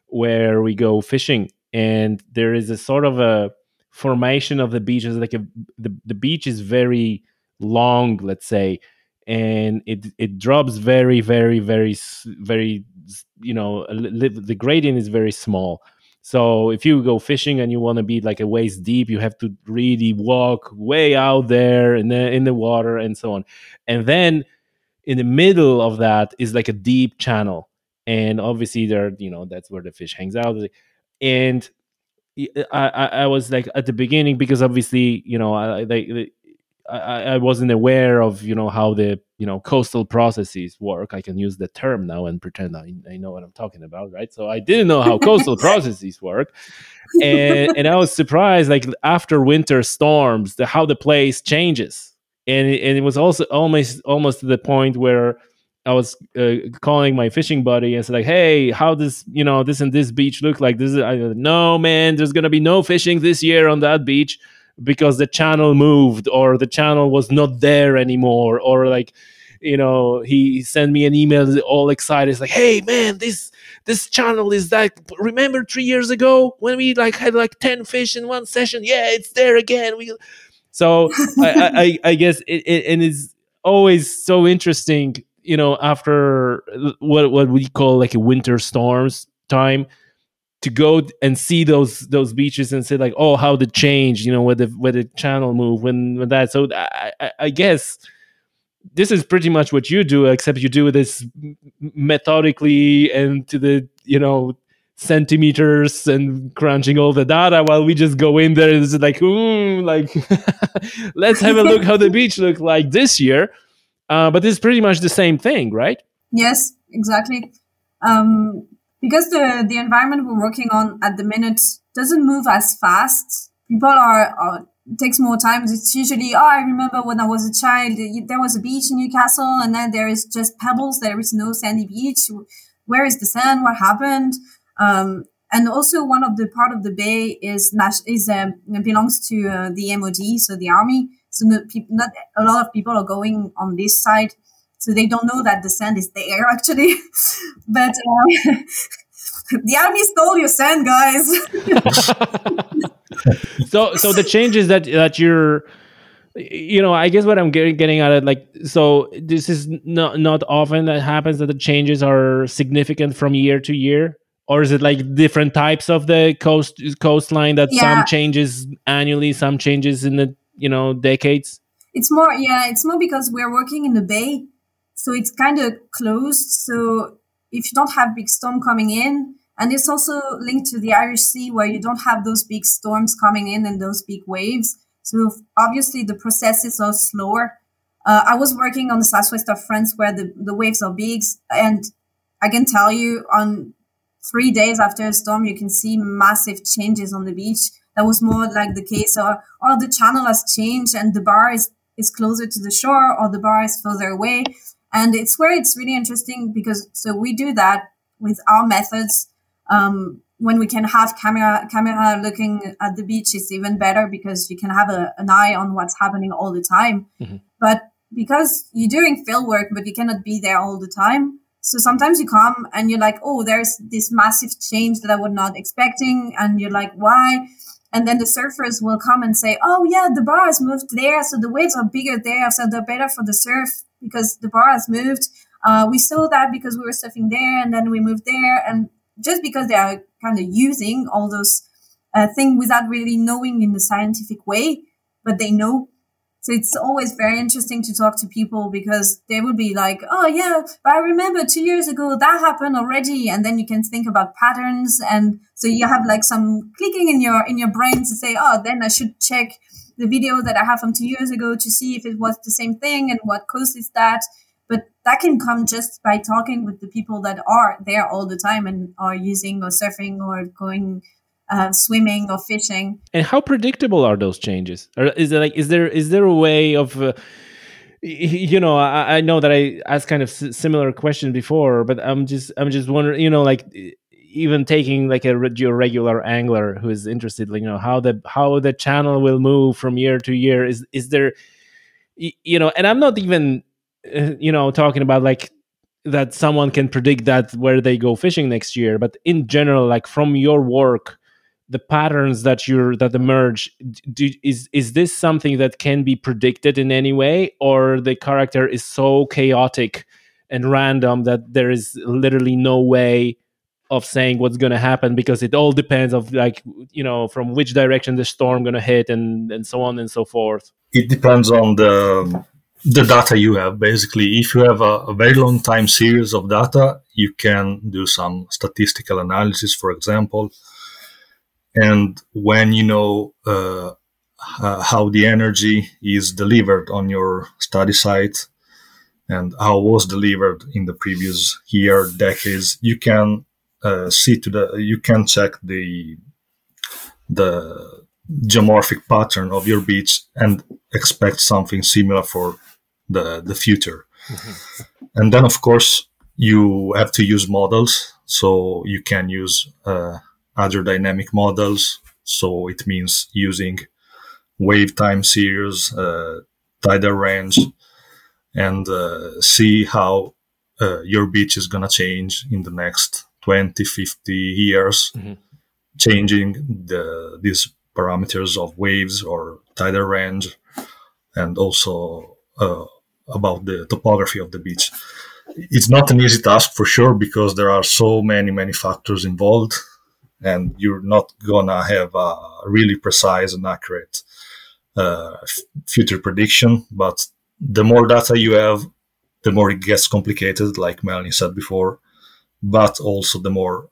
where we go fishing, and there is a sort of a formation of the beach. It's like a the, the beach is very long, let's say, and it it drops very very very very you know the gradient is very small so if you go fishing and you want to be like a waist deep, you have to really walk way out there in the in the water and so on. And then in the middle of that is like a deep channel, and obviously there, you know, that's where the fish hangs out. And I, I was like at the beginning because obviously you know I, they, I, I wasn't aware of you know how the you know coastal processes work. I can use the term now and pretend I, I know what I'm talking about, right? So I didn't know how coastal processes work, and and I was surprised like after winter storms, the how the place changes, and it, and it was also almost almost to the point where I was uh, calling my fishing buddy and said like, "Hey, how does you know this and this beach look like?" This is I, no man. There's gonna be no fishing this year on that beach because the channel moved or the channel was not there anymore or like you know he sent me an email all excited it's like hey man this this channel is like remember three years ago when we like had like 10 fish in one session? Yeah it's there again we so I, I, I guess it, it and it's always so interesting you know after uh, what what we call like a winter storms time to go and see those those beaches and say like oh how the change you know where the where the channel move when when that so I, I, I guess this is pretty much what you do except you do this methodically and to the you know centimeters and crunching all the data while we just go in there and it's like ooh like let's have a look how the beach looked like this year. Uh, but it's pretty much the same thing right? Yes exactly. Um, because the, the environment we're working on at the minute doesn't move as fast. People are, are takes more time. It's usually, oh, I remember when I was a child, there was a beach in Newcastle and then there is just pebbles. There is no sandy beach. Where is the sand? What happened? Um, and also one of the part of the bay is is um, belongs to uh, the MOD, so the army. So not, not a lot of people are going on this side so they don't know that the sand is there actually. but uh, the army stole your sand, guys. so, so the changes that that you're you know i guess what i'm getting, getting at it like so this is not not often that happens that the changes are significant from year to year or is it like different types of the coast coastline that yeah. some changes annually some changes in the you know decades it's more yeah it's more because we're working in the bay so it's kind of closed. So if you don't have big storm coming in, and it's also linked to the Irish Sea where you don't have those big storms coming in and those big waves. So obviously the processes are slower. Uh, I was working on the southwest of France where the, the waves are big. And I can tell you on three days after a storm, you can see massive changes on the beach. That was more like the case or, or the channel has changed and the bar is, is closer to the shore or the bar is further away. And it's where it's really interesting because so we do that with our methods. Um, when we can have camera camera looking at the beach is even better because you can have a, an eye on what's happening all the time. Mm-hmm. But because you're doing field work, but you cannot be there all the time. So sometimes you come and you're like, oh, there's this massive change that I was not expecting. And you're like, why? And then the surfers will come and say, oh, yeah, the bar has moved there. So the waves are bigger there. So they're better for the surf because the bar has moved. Uh, we saw that because we were surfing there and then we moved there. And just because they are kind of using all those uh, things without really knowing in the scientific way, but they know so it's always very interesting to talk to people because they would be like, oh, yeah, but I remember two years ago that happened already. And then you can think about patterns. And so you have like some clicking in your, in your brain to say, oh, then I should check the video that I have from two years ago to see if it was the same thing and what causes that. But that can come just by talking with the people that are there all the time and are using or surfing or going uh, swimming or fishing. And how predictable are those changes? Or is there like is there is there a way of uh, you know I, I, know that I asked kind of similar question before, but I'm just I'm just wondering you know like even taking like a your regular angler who is interested like you know how the how the channel will move from year to year. Is is there you know and I'm not even uh, you know talking about like that someone can predict that where they go fishing next year but in general like from your work the patterns that you're that emerge do, is is this something that can be predicted in any way or the character is so chaotic and random that there is literally no way of saying what's going to happen because it all depends of like you know from which direction the storm going to hit and and so on and so forth. It depends on the the data you have. Basically if you have a, a very long time series of data you can do some statistical analysis for example. And when you know uh, how the energy is delivered on your study site and how was delivered in the previous year decades you can uh, see to the you can check the the geomorphic pattern of your beach and expect something similar for the the future. Mm-hmm. and then of course you have to use models. So you can use uh, hydrodynamic models. So it means using wave time series uh, tidal range and uh, see how uh, your beach is going to change in the next 20 50 years mm-hmm. changing the these parameters of waves or tidal range and also uh, about the topography of the beach it's not an easy task for sure because there are so many many factors involved and you're not gonna have a really precise and accurate uh, f- future prediction but the more data you have the more it gets complicated like melanie said before but also the more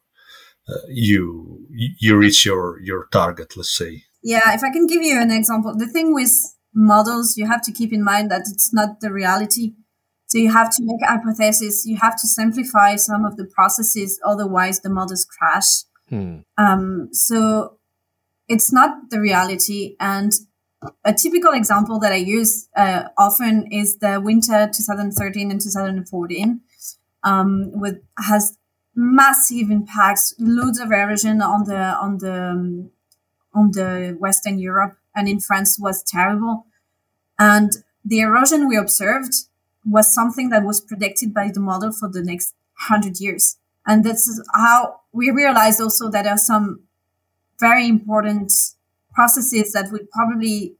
uh, you you reach your your target let's say. Yeah if i can give you an example the thing with models you have to keep in mind that it's not the reality. So you have to make a hypothesis you have to simplify some of the processes otherwise the models crash. Hmm. um, so it's not the reality and a typical example that i use uh, often is the winter 2013 and 2014 um, with has massive impacts, loads of erosion on the on the um, on the Western Europe and in France was terrible. And the erosion we observed was something that was predicted by the model for the next hundred years. And that's how we realized also that there are some very important processes that we probably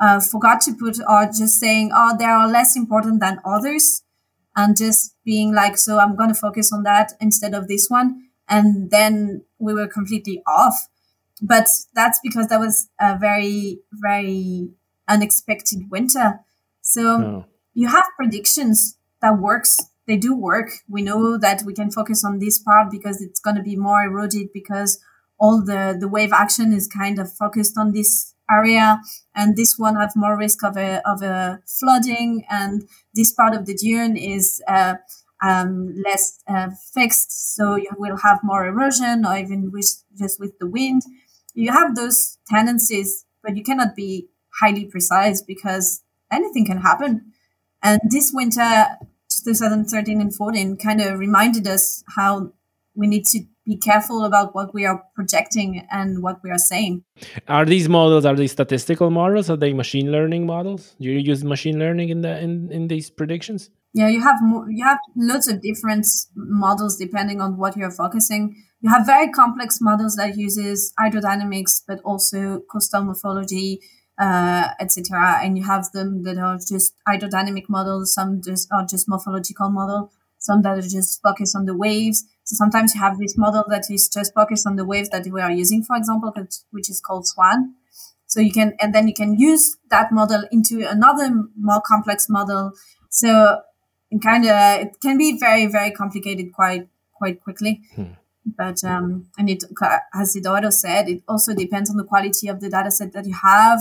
uh, forgot to put or just saying, oh, they are less important than others and just being like, so I'm going to focus on that instead of this one. And then we were completely off. But that's because that was a very, very unexpected winter. So oh. you have predictions that works. They do work. We know that we can focus on this part because it's going to be more eroded because all the, the wave action is kind of focused on this area and this one have more risk of a, of a flooding and this part of the dune is uh, um, less uh, fixed so you will have more erosion or even with, just with the wind. You have those tendencies but you cannot be highly precise because anything can happen. And this winter 2013 and 14 kind of reminded us how we need to be careful about what we are projecting and what we are saying. Are these models are they statistical models? Are they machine learning models? Do you use machine learning in the in, in these predictions? Yeah, you have more, you have lots of different models depending on what you're focusing. You have very complex models that uses hydrodynamics, but also coastal morphology, uh, etc. And you have them that are just hydrodynamic models. Some just are just morphological model. Some that are just focused on the waves so sometimes you have this model that is just focused on the waves that we are using, for example, which is called SWAN. So you can, and then you can use that model into another more complex model. So it kind of, it can be very, very complicated quite, quite quickly. Hmm. But, um, and it, as Edoardo said, it also depends on the quality of the data set that you have,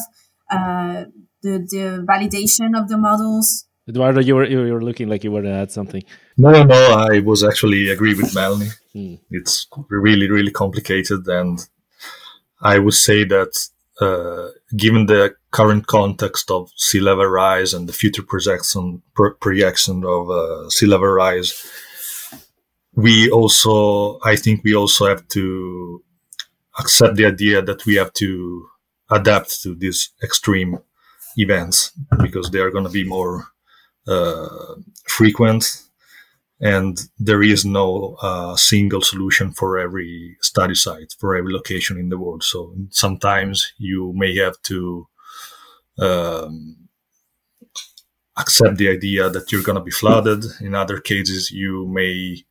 uh, the, the validation of the models. Edoardo, you were, you were looking like you were to add something. No, no, I was actually agree with Melanie. Mm. It's really, really complicated, and I would say that uh, given the current context of sea level rise and the future projection projection of uh, sea level rise, we also, I think, we also have to accept the idea that we have to adapt to these extreme events because they are going to be more frequent and there is no uh, single solution for every study site for every location in the world. So sometimes you may have to um, accept the idea that you're going to be flooded. In other cases you may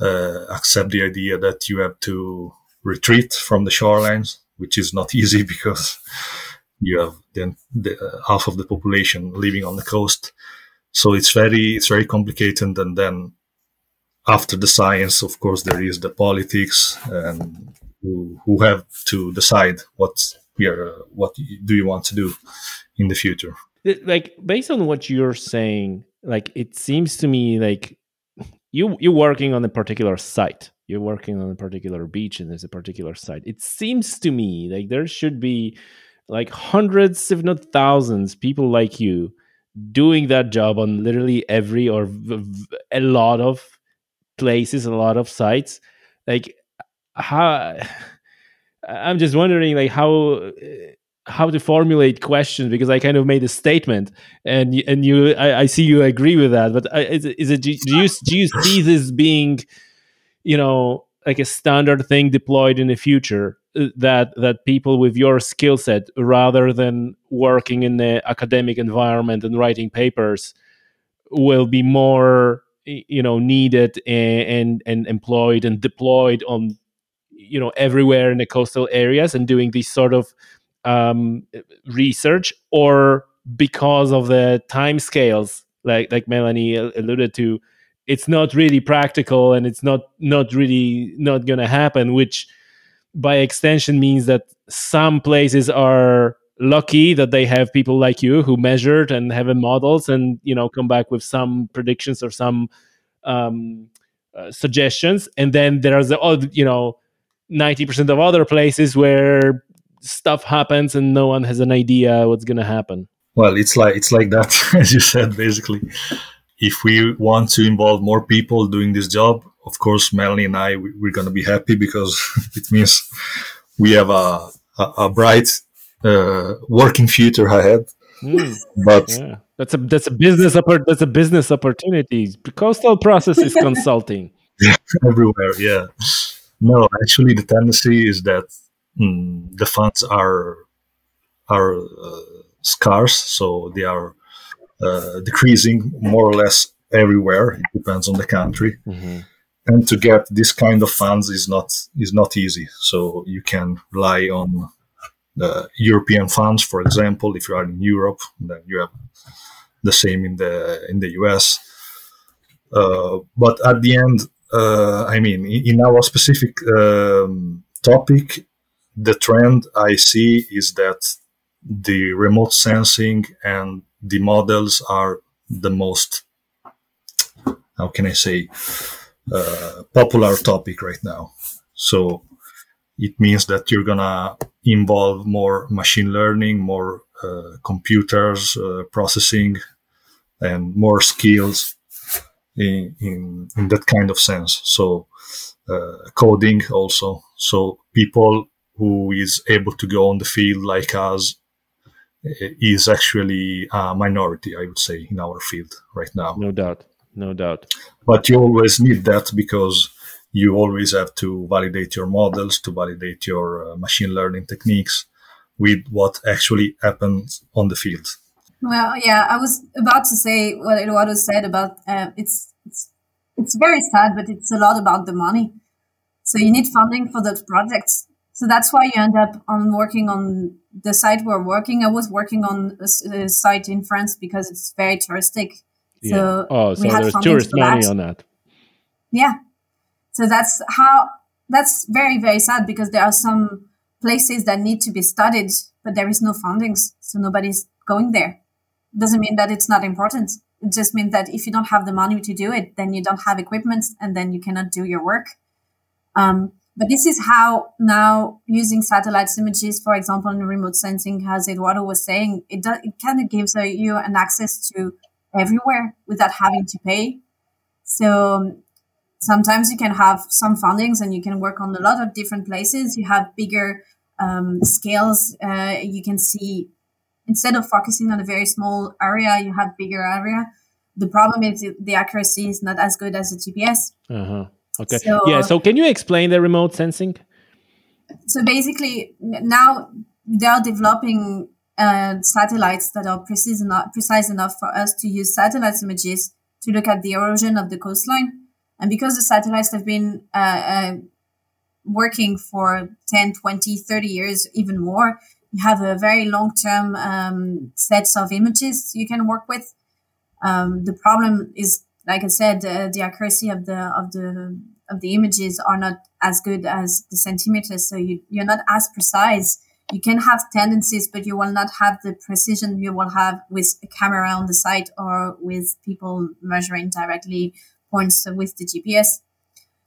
uh, accept the idea that you have to retreat from the shorelines which is not easy because you have then the, uh, half of the population living on the coast so it's very it's very complicated, and then after the science, of course, there is the politics and who, who have to decide what we are, what do you want to do in the future. Like based on what you're saying, like it seems to me like you you're working on a particular site. You're working on a particular beach and there's a particular site. It seems to me like there should be like hundreds, if not thousands, people like you doing that job on literally every or a lot of places, a lot of sites. Like how I'm just wondering like how how to formulate questions because I kind of made a statement and and you I, I see you agree with that but is, is it do you do you see this being you know like a standard thing deployed in the future uh, that that people with your skill set rather than working in the academic environment and writing papers will be more you know needed and, and, and employed and deployed on you know everywhere in the coastal areas and doing these sort of um, research or because of the time scales like like melanie alluded to it's not really practical and it's not not really not to happen which by extension means that some places are lucky that they have people like you who measured and have models and you know come back with some predictions or some um, uh, suggestions. And then there's the other you know 90% of other places where stuff happens and no one has an idea what's going to happen. Well it's like it's like that as you said basically. If we want to involve more people doing this job, of course, Melanie and I, we're going to be happy because it means we have a, a, a bright uh, working future ahead. Mm, but yeah. that's a that's a business oppor- that's a business opportunity. Coastal processes consulting. Yeah, everywhere. Yeah. No, actually, the tendency is that mm, the funds are are uh, scarce, so they are uh, decreasing more or less everywhere. It depends on the country. Mm-hmm. And to get this kind of funds is not is not easy. So you can rely on the European funds, for example. If you are in Europe, then you have the same in the in the US. Uh, but at the end, uh, I mean, in our specific um, topic, the trend I see is that the remote sensing and the models are the most how can I say uh, popular topic right now. So it means that you're gonna involve more machine learning, more uh, computers uh, processing, and more skills in, in, in that kind of sense. So uh, coding also. So people who is able to go on the field like us is actually a minority, I would say, in our field right now. No doubt, no doubt. But you always need that because you always have to validate your models, to validate your uh, machine learning techniques with what actually happens on the field. Well, yeah, I was about to say what Edoardo said about uh, it's it's it's very sad, but it's a lot about the money. So you need funding for those projects. So that's why you end up on working on the site we're working. I was working on a, a site in France because it's very touristic. Yeah. So oh, so there's tourist money that. on that. Yeah. So that's how that's very very sad because there are some places that need to be studied, but there is no fundings, so nobody's going there. Doesn't mean that it's not important. It just means that if you don't have the money to do it, then you don't have equipment, and then you cannot do your work. Um, but this is how now using satellite images, for example, in remote sensing, as Edoardo was saying, it, does, it kind of gives you an access to everywhere without having to pay. So um, sometimes you can have some fundings and you can work on a lot of different places. You have bigger um, scales. Uh, you can see instead of focusing on a very small area, you have bigger area. The problem is the accuracy is not as good as a GPS. Uh-huh. Okay. So, yeah. So can you explain the remote sensing? So basically, now they are developing uh, satellites that are precise enough, precise enough for us to use satellite images to look at the erosion of the coastline. And because the satellites have been uh, uh, working for 10, 20, 30 years, even more, you have a very long-term um, sets of images you can work with. Um, the problem is like I said, uh, the accuracy of the of the of the images are not as good as the centimeters. So you, you're not as precise. You can have tendencies, but you will not have the precision you will have with a camera on the site or with people measuring directly points with the GPS.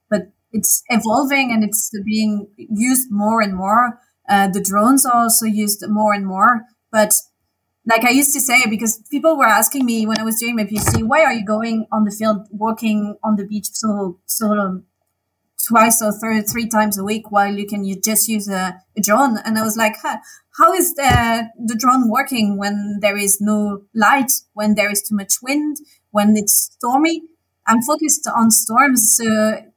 But it's evolving and it's being used more and more. Uh, the drones are also used more and more. But like I used to say, because people were asking me when I was doing my PhD, why are you going on the field, walking on the beach so so twice or three, three times a week while you can you just use a, a drone? And I was like, huh, how is the the drone working when there is no light, when there is too much wind, when it's stormy? I'm focused on storms, so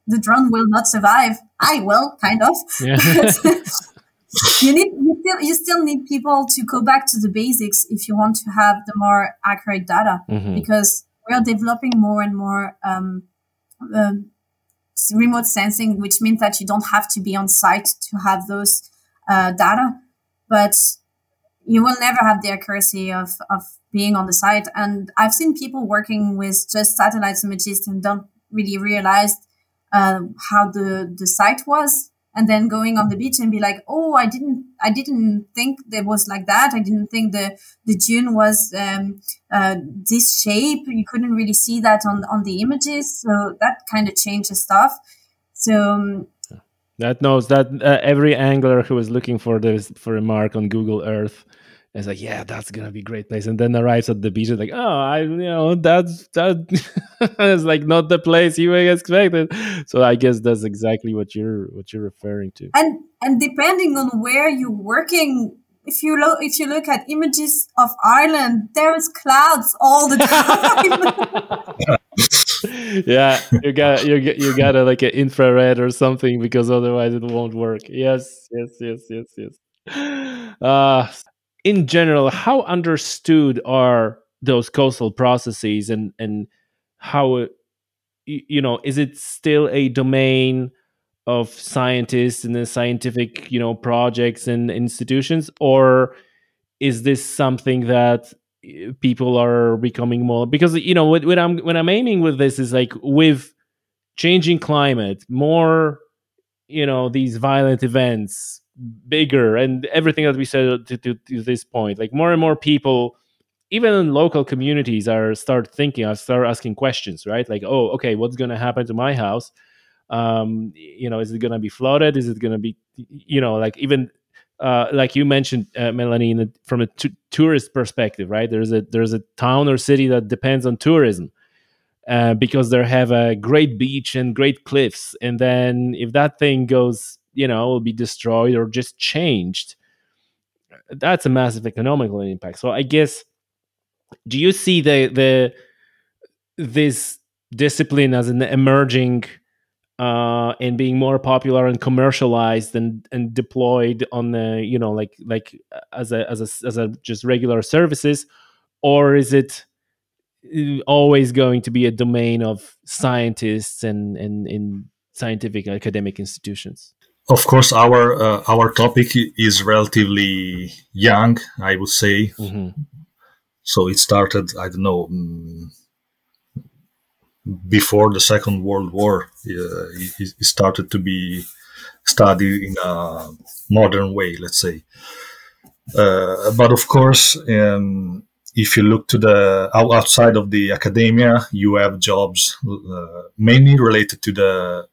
the drone will not survive. I will, kind of. Yeah. you need you still you still need people to go back to the basics if you want to have the more accurate data mm-hmm. because we are developing more and more um, um, remote sensing, which means that you don't have to be on site to have those uh, data, but you will never have the accuracy of, of being on the site. And I've seen people working with just satellite images and don't really realize uh, how the, the site was and then going on the beach and be like, oh, I didn't, I didn't think there was like that. I didn't think the the dune was um, uh, this shape. You couldn't really see that on on the images, so that kind of changes stuff. So. Um, that knows that uh, every angler who is looking for this for a mark on Google Earth it's like, yeah, that's gonna be a great place. And then arrives at the beach, and like, oh, I, you know, that's that is like not the place you expected. So I guess that's exactly what you're what you're referring to. And and depending on where you're working, if you look if you look at images of Ireland, there is clouds all the time. yeah, you got you you got a, like an infrared or something because otherwise it won't work. Yes, yes, yes, yes, yes. Uh in general, how understood are those coastal processes and and how you know is it still a domain of scientists and the scientific you know projects and institutions? Or is this something that eh, people are becoming more because you know what, when i'm when i'm aiming with this is like with changing climate more you know these violent events bigger and everything that we said to, to, to, this point. Like more and more people even in local communities are start thinking are start asking questions right? Like oh okay what's going to happen to my house? Um you know is it going to be flooded? Is it going to be you know like even uh, like you mentioned, uh, Melanie, the, from a t- tourist perspective, right? There's a there's a town or city that depends on tourism uh, because they have a great beach and great cliffs, and then if that thing goes you know will be destroyed or just changed that's a massive economical impact. So i guess do you see the the this discipline as an emerging uh, and being more popular and commercialized and and deployed on the you know like like as a as a as a just regular services? Or is it uh, always going to be a domain of scientists and and in scientific academic institutions of course, our uh, our topic is relatively young, I would say. Mm-hmm. So it started, I don't know, mm, before the Second World War. Uh, it, it, started to be studied in a modern way, let's say. Uh, but of course, um, if you look to the outside of the academia, you have jobs uh, mainly related to the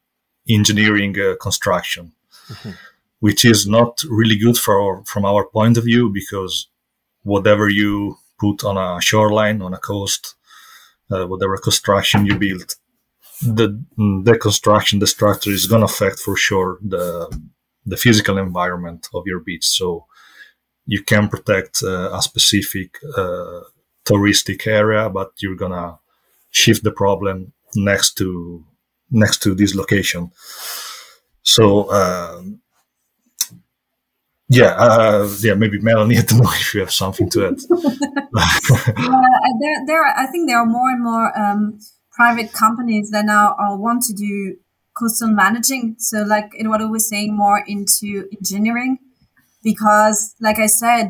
engineering uh, construction mm-hmm. which is not really good for from our point of view because whatever you put on a shoreline on a coast, uh, whatever construction you build, the the construction, the structure is going to affect for sure the the physical environment of your beach. So you can protect uh, a specific uh, touristic area, but you're gonna shift the problem next to next to this location. So um, yeah, uh, yeah, maybe Melanie, I don't know if you have something to add. uh, there, there, I think there are more and more um, private companies that now want to do coastal managing. So, like in what Edoardo was saying, more into engineering, because, like I said,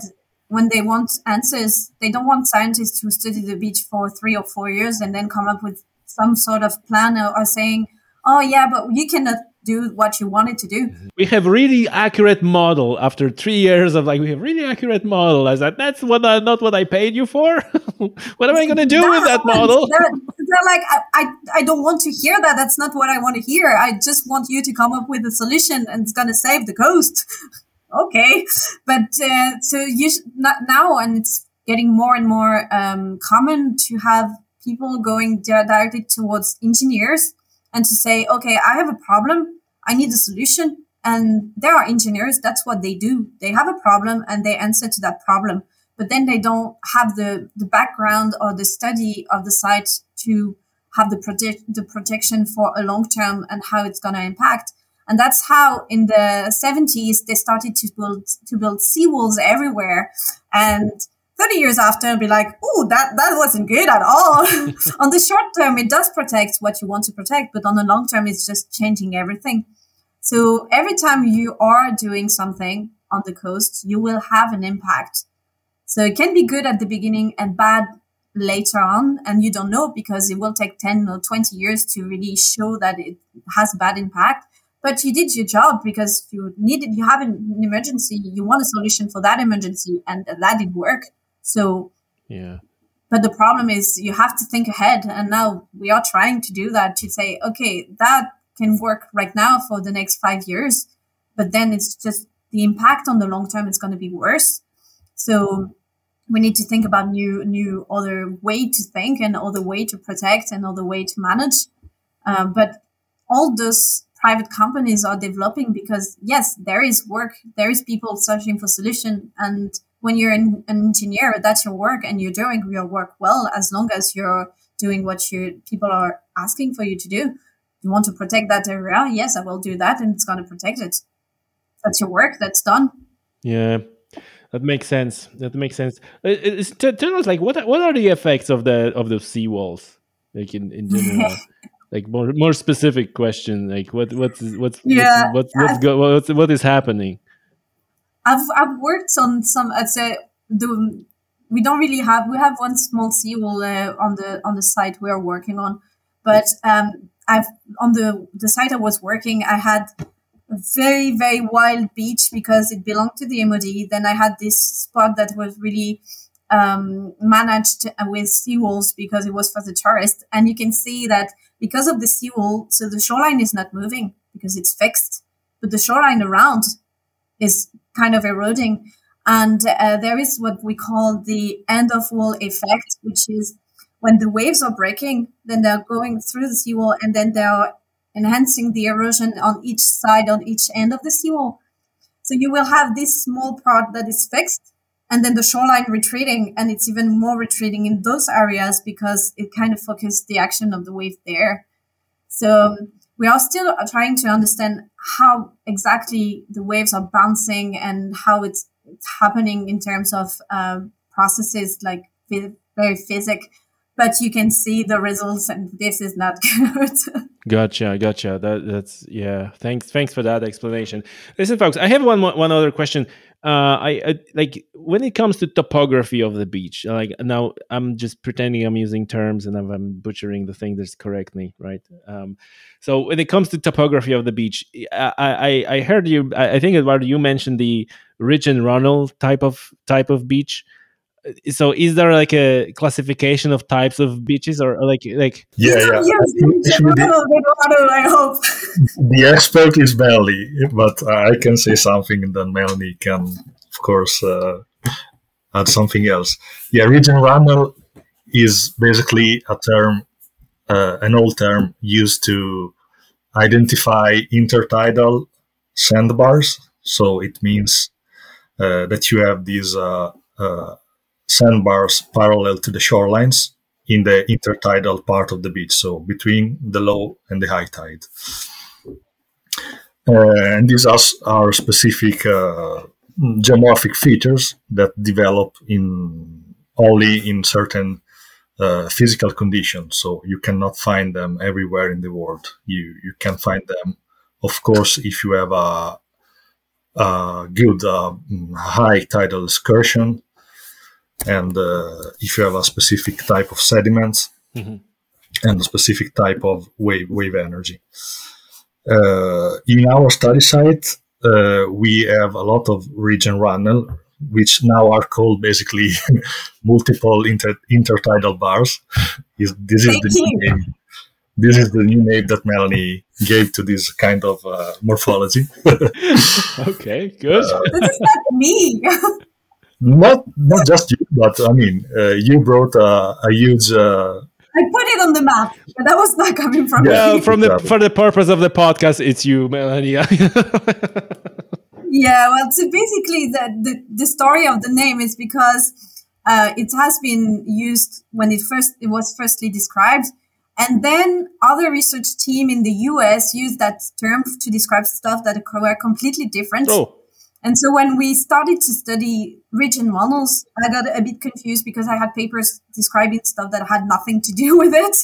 when they want answers, they don't want scientists to study the beach for three or four years and then come up with some sort of plan or, or saying, oh yeah, but you cannot do what you wanted to do. We have really accurate model after three years of like we have really accurate model. I said that's what I, not what I paid you for. what am I going to do with that model? They're, they're like I, I I don't want to hear that. That's not what I want to hear. I just want you to come up with a solution and it's going to save the coast. okay, but uh, so you sh- now and it's getting more and more um, common to have people going directly towards engineers and to say, okay, I have a problem. I need a solution. And there are engineers. That's what they do. They have a problem and they answer to that problem. But then they don't have the, the background or the study of the site to have the protect, the protection for a long term and how it's going to impact. And that's how in the 70s they started to build to build seawalls everywhere. And 30 years after and be like, oh, that, that wasn't good at all. on the short term, it does protect what you want to protect, but on the long term, it's just changing everything. So every time you are doing something on the coast, you will have an impact. So it can be good at the beginning and bad later on. And you don't know because it will take 10 or 20 years to really show that it has bad impact. But you did your job because you needed, you have an emergency, you want a solution for that emergency and that did work. So, yeah. But the problem is you have to think ahead. And now we are trying to do that to say, okay, that can work right now for the next five years. But then it's just the impact on the long term is going to be worse. So we need to think about new, new other way to think and other way to protect and other way to manage. Um, but all those private companies are developing because yes, there is work, there is people searching for solution and when you're an, engineer, that's your work and you're doing your work well as long as you're doing what you people are asking for you to do. You want to protect that area? Yes, I will do that and it's going to protect it. That's your work. That's done. Yeah. That makes sense. That makes sense. It's, tell us, like, what what are the effects of the of the seawalls, like in, in general? like more more specific question, like what what's what's yeah, what's what's, what's, go, what's what is happening? I've I've worked on some. I'd say the we don't really have we have one small seawall uh, on the on the site we are working on, but um, I've on the the site I was working I had a very very wild beach because it belonged to the MOD. Then I had this spot that was really um, managed with seawalls because it was for the tourists, and you can see that because of the seawall, so the shoreline is not moving because it's fixed, but the shoreline around is kind of eroding. And uh, there is what we call the end of wall effect, which is when the waves are breaking, then they're going through the seawall and then they're enhancing the erosion on each side, on each end of the seawall. So you will have this small part that is fixed and then the shoreline retreating and it's even more retreating in those areas because it kind of focuses the action of the wave there. So we are still trying to understand how exactly the waves are bouncing and how it's, it's happening in terms of uh, processes like very physic but you can see the results and this is not good gotcha gotcha that, that's yeah thanks thanks for that explanation listen folks i have one one other question uh, I, I, like when it comes to topography of the beach. Like now, I'm just pretending I'm using terms and I'm, I'm butchering the thing that's correct me, right? Um, so when it comes to topography of the beach, I I, I heard you. I think Edoardo, you mentioned the ridge and runnel type of type of beach so is there like a classification of types of beaches or like like yeah yeah. Yes, the, I hope. the expert is Melanie but I can say something and then Melanie can of course uh, add something else. Yeah ridge and runnel is basically a term uh, an old term used to identify intertidal sandbars. So it means uh, that you have these uh, uh sandbars parallel to the shorelines in the intertidal part of the beach, so between the low and the high tide. Uh, and these are, are specific uh, geomorphic features that develop in only in certain uh, physical conditions. So you cannot find them everywhere in the world. You you can find them, of course, if you have a, a good uh, high tidal excursion and uh, if you have a specific type of sediments. Mm-hmm. and a specific type of wave wave energy. Uh, in our study site, uh, we have a lot of ridge and runnel, which now are called basically multiple inter- intertidal bars. this is the new name. This is the new name that Melanie gave to this kind of uh, morphology. okay, good. This is not me. Not not just you, but I mean, uh, you brought a, a huge. Uh, I put it on the map, but that was not coming from Yeah. me. Uh, from the Exactly. for the purpose of the podcast, it's you, Melania. Yeah, well, so basically, the, the, the story of the name is because uh, it has been used when it first it was firstly described, and then other research team in the U.S. used that term to describe stuff that were completely different. oh, And so when we started to study ridge and runnels, I got a bit confused because I had papers describing stuff that had nothing to do with it.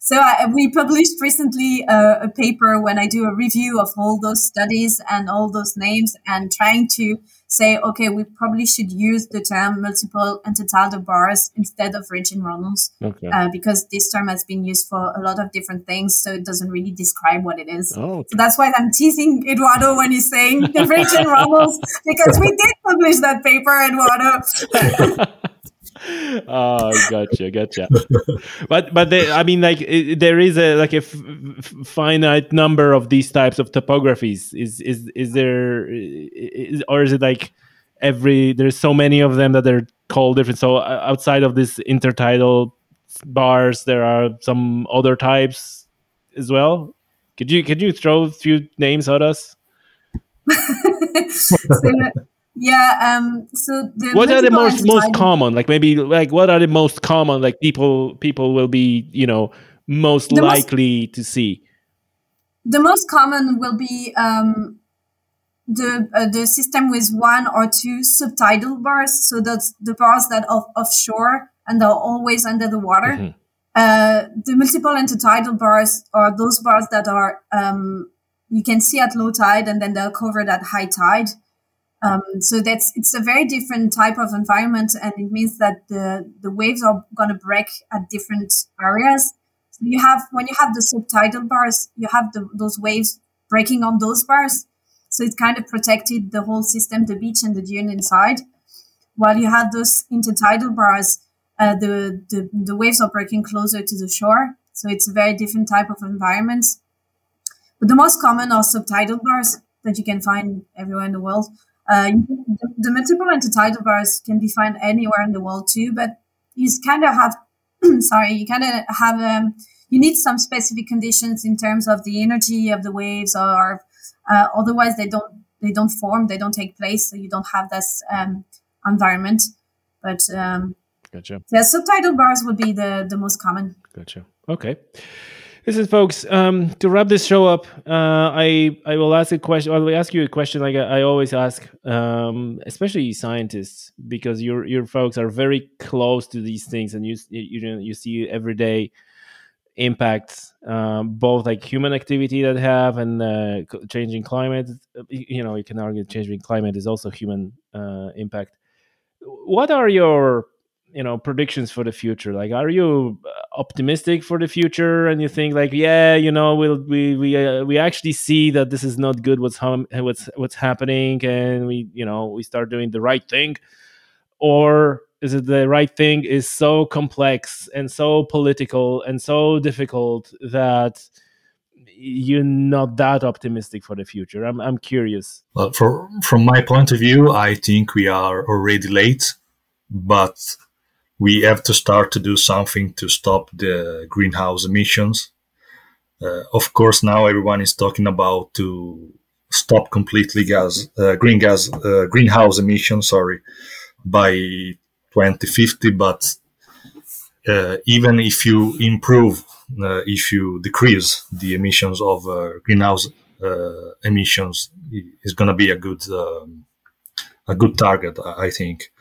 So I, we published recently a, a paper when I do a review of all those studies and all those names and trying to say, okay, we probably should use the term multiple intertidal bars instead of ridge and runnels okay. uh, because this term has been used for a lot of different things. So it doesn't really describe what it is. Oh, So that's why I'm teasing Edoardo when he's saying the ridge and runnels because we did publish that paper, Edoardo. oh, gotcha, gotcha. but but they, I mean, like i there is a like a f- f- finite number of these types of topographies. Is is is there, is, or is it like every? There's so many of them that they're called different. So uh, outside of this intertidal bars, there are some other types as well. Could you could you throw a few names at us? so, yeah. Um. So the what are the most most common like maybe like what are the most common like people people will be you know most The most- likely to see The most common will be um, the uh, the system with one or two subtidal bars. So that's the bars that are offshore and are always under the water. Mhm. Uh, the multiple intertidal bars are those bars that are um, you can see at low tide and then they're covered at high tide. Um, so that's it's a very different type of environment, and it means that the the waves are going to break at different areas. So you have when you have the subtidal bars, you have the, those waves breaking on those bars. So it kind of protected the whole system, the beach and the dune inside. While you have those intertidal bars, uh, the, the the waves are breaking closer to the shore. So it's a very different type of environment. But the most common are subtidal bars that you can find everywhere in the world. Uh, the, the multiple intertidal bars can be found anywhere in the world too, but you kind of have, sorry, you kind of have, um, you need some specific conditions in terms of the energy of the waves, or uh, otherwise they don't they don't form, they don't take place, so you don't have this um, environment. But um, gotcha yeah, subtidal bars would be the the most common. gotcha okay listen folks um to wrap this show up uh i i will ask a question i will ask you a question like i, I always ask um especially scientists because your your folks are very close to these things and you you you see every day impacts um, both like human activity that have and uh, changing climate you you know you can argue changing climate is also human uh, impact. What are your you know predictions for the future. Like are you optimistic for the future? And you think like yeah you know we'll we we uh, we actually see that this is not good what's hum- what's what's happening and we you know we start doing the right thing? Or is it the right thing is so complex and so political and so difficult that you're not that optimistic for the future? I'm, I'm curious. Well, for, from my point of view, I think we are already late, but we have to start to do something to stop the greenhouse emissions. Uh, of course, now everyone is talking about to stop completely gas, uh, green gas, uh, greenhouse emissions. Sorry, by 2050. But uh, even if you improve, uh, if you decrease the emissions of uh, greenhouse emissions it's going to be a good um, a good target, I think.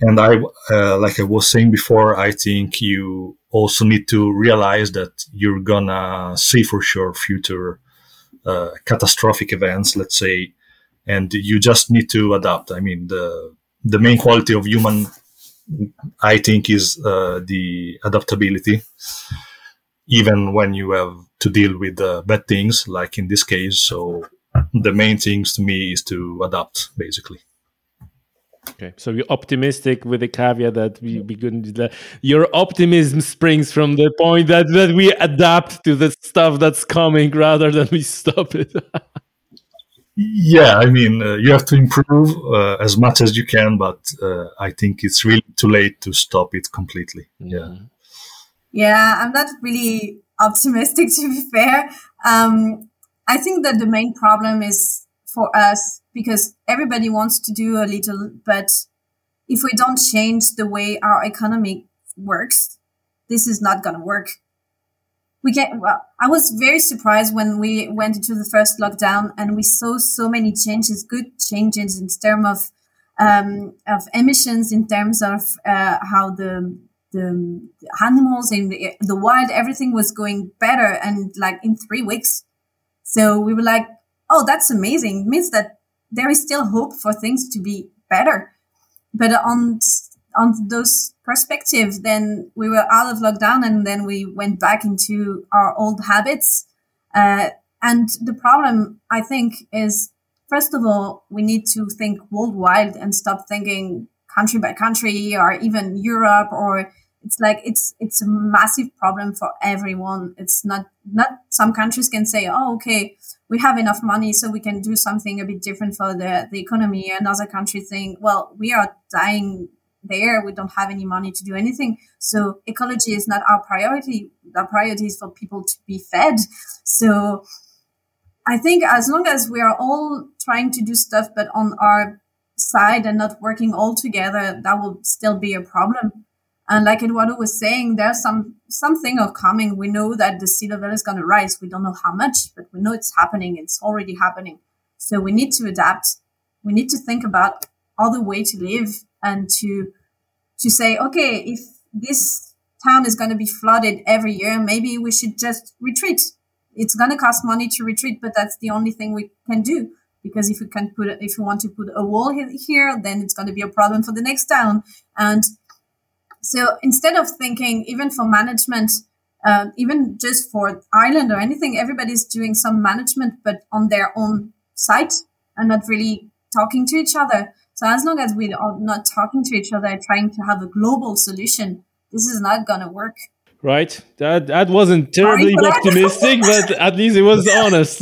And I, uh, like I was saying before, I think you also need to realize that you're gonna see for sure future uh, catastrophic events, let's say, and you just need to adapt. I mean, the the main quality of human, I think, is uh, the adaptability even when you have to deal with uh, bad things, like in this case. So the main things to me is to adapt, basically. Okay, so you're optimistic with the caveat that we we couldn't. That your optimism springs from the point that that we adapt to the stuff that's coming rather than we stop it. yeah, I mean, uh, you have to improve uh, as much as you can, but uh, I think it's really too late to stop it completely. Yeah. Yeah, I'm not really optimistic to be fair. Um, I think that the main problem is for us because everybody wants to do a little, but if we don't change the way our economy works, this is not going to work. We get, well, I was very surprised when we went into the first lockdown and we saw so many changes, good changes in terms of, um, of emissions, in terms of, uh, how the, the animals in the, the wild, everything was going better. And like in three weeks. So we were like, oh, that's amazing. It means that there is still hope for things to be better. But on on those perspectives, then we were out of lockdown and then we went back into our old habits. Uh, and the problem, I think, is first of all, we need to think worldwide and stop thinking country by country or even Europe or it's like it's it's a massive problem for everyone. It's not not some countries can say oh okay we have enough money so we can do something a bit different for the, the economy. Another country think well we are dying there. We don't have any money to do anything. So ecology is not our priority. Our priority is for people to be fed. So i think as long as we are all trying to do stuff but on our side and not working all together that will still be a problem and like Edoardo was saying, there's some something of coming. We know that the sea level is going to rise. We don't know how much, but we know it's happening. It's already happening. So we need to adapt. We need to think about other way to live and to to say, okay, if this town is going to be flooded every year, maybe we should just retreat. It's going to cost money to retreat, but that's the only thing we can do. Because if we can put, if we want to put a wall here, then it's going to be a problem for the next town. And so instead of thinking, even for management, uh, even just for Ireland or anything, everybody's doing some management, but on their own site and not really talking to each other. So as long as we are not talking to each other, trying to have a global solution, this is not going to work. Right. That that wasn't terribly optimistic, but at least it was honest.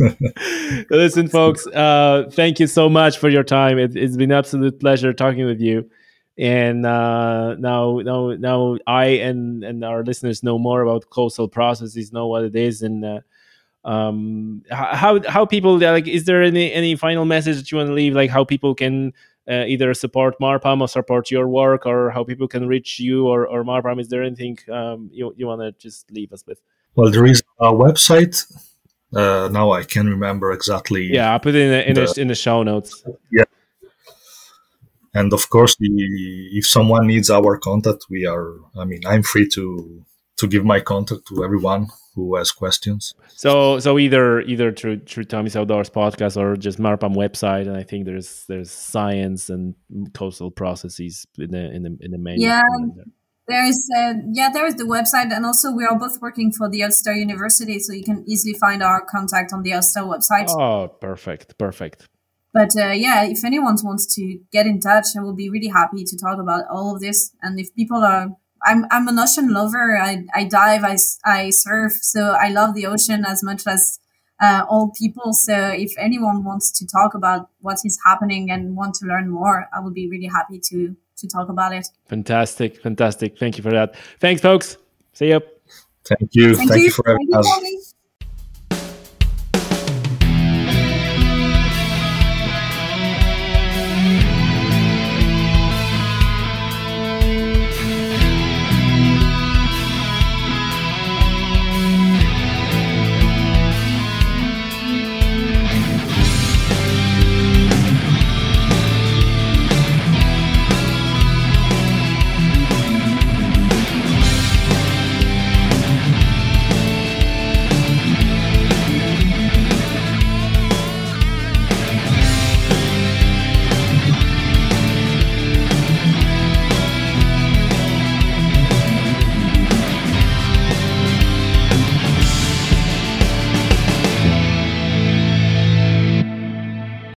Listen, folks, uh, thank you so much for your time. It, has been absolute pleasure talking with you and uh, now now now I and and our listeners know more about coastal processes, know what it is, and uh, um, how how people like. Is there any any final message that you want to leave? Like how people can uh, either support MarPAMM or support your work, or how people can reach you or or MarPAMM? Is there anything um, you you want to just leave us with? Well, there is a website. Uh, now I can remember exactly. Yeah, I'll put it in the, in, the, in the show notes. Yeah, and of course the, if someone needs our contact we are i mean i'm free to to give my contact to everyone who has questions. So so either either through through tommy's outdoors podcast or just MarPAMM website and i think there's there's science and coastal processes in the in the in the main yeah. there's uh, yeah there is the website and also we are both working for the ulster university so you can easily find our contact on the ulster website. Oh perfect perfect but uh, yeah, if anyone wants to get in touch, I will be really happy to talk about all of this. And if people are, I'm, I'm an ocean lover. I, I dive, I, I surf. So I love the ocean as much as uh, all people. So if anyone wants to talk about what is happening and want to learn more, I will be really happy to, to talk about it. Fantastic. Fantastic. Thank you for that. Thanks, folks. See you. Thank you. Thank, Thank you. you for having us.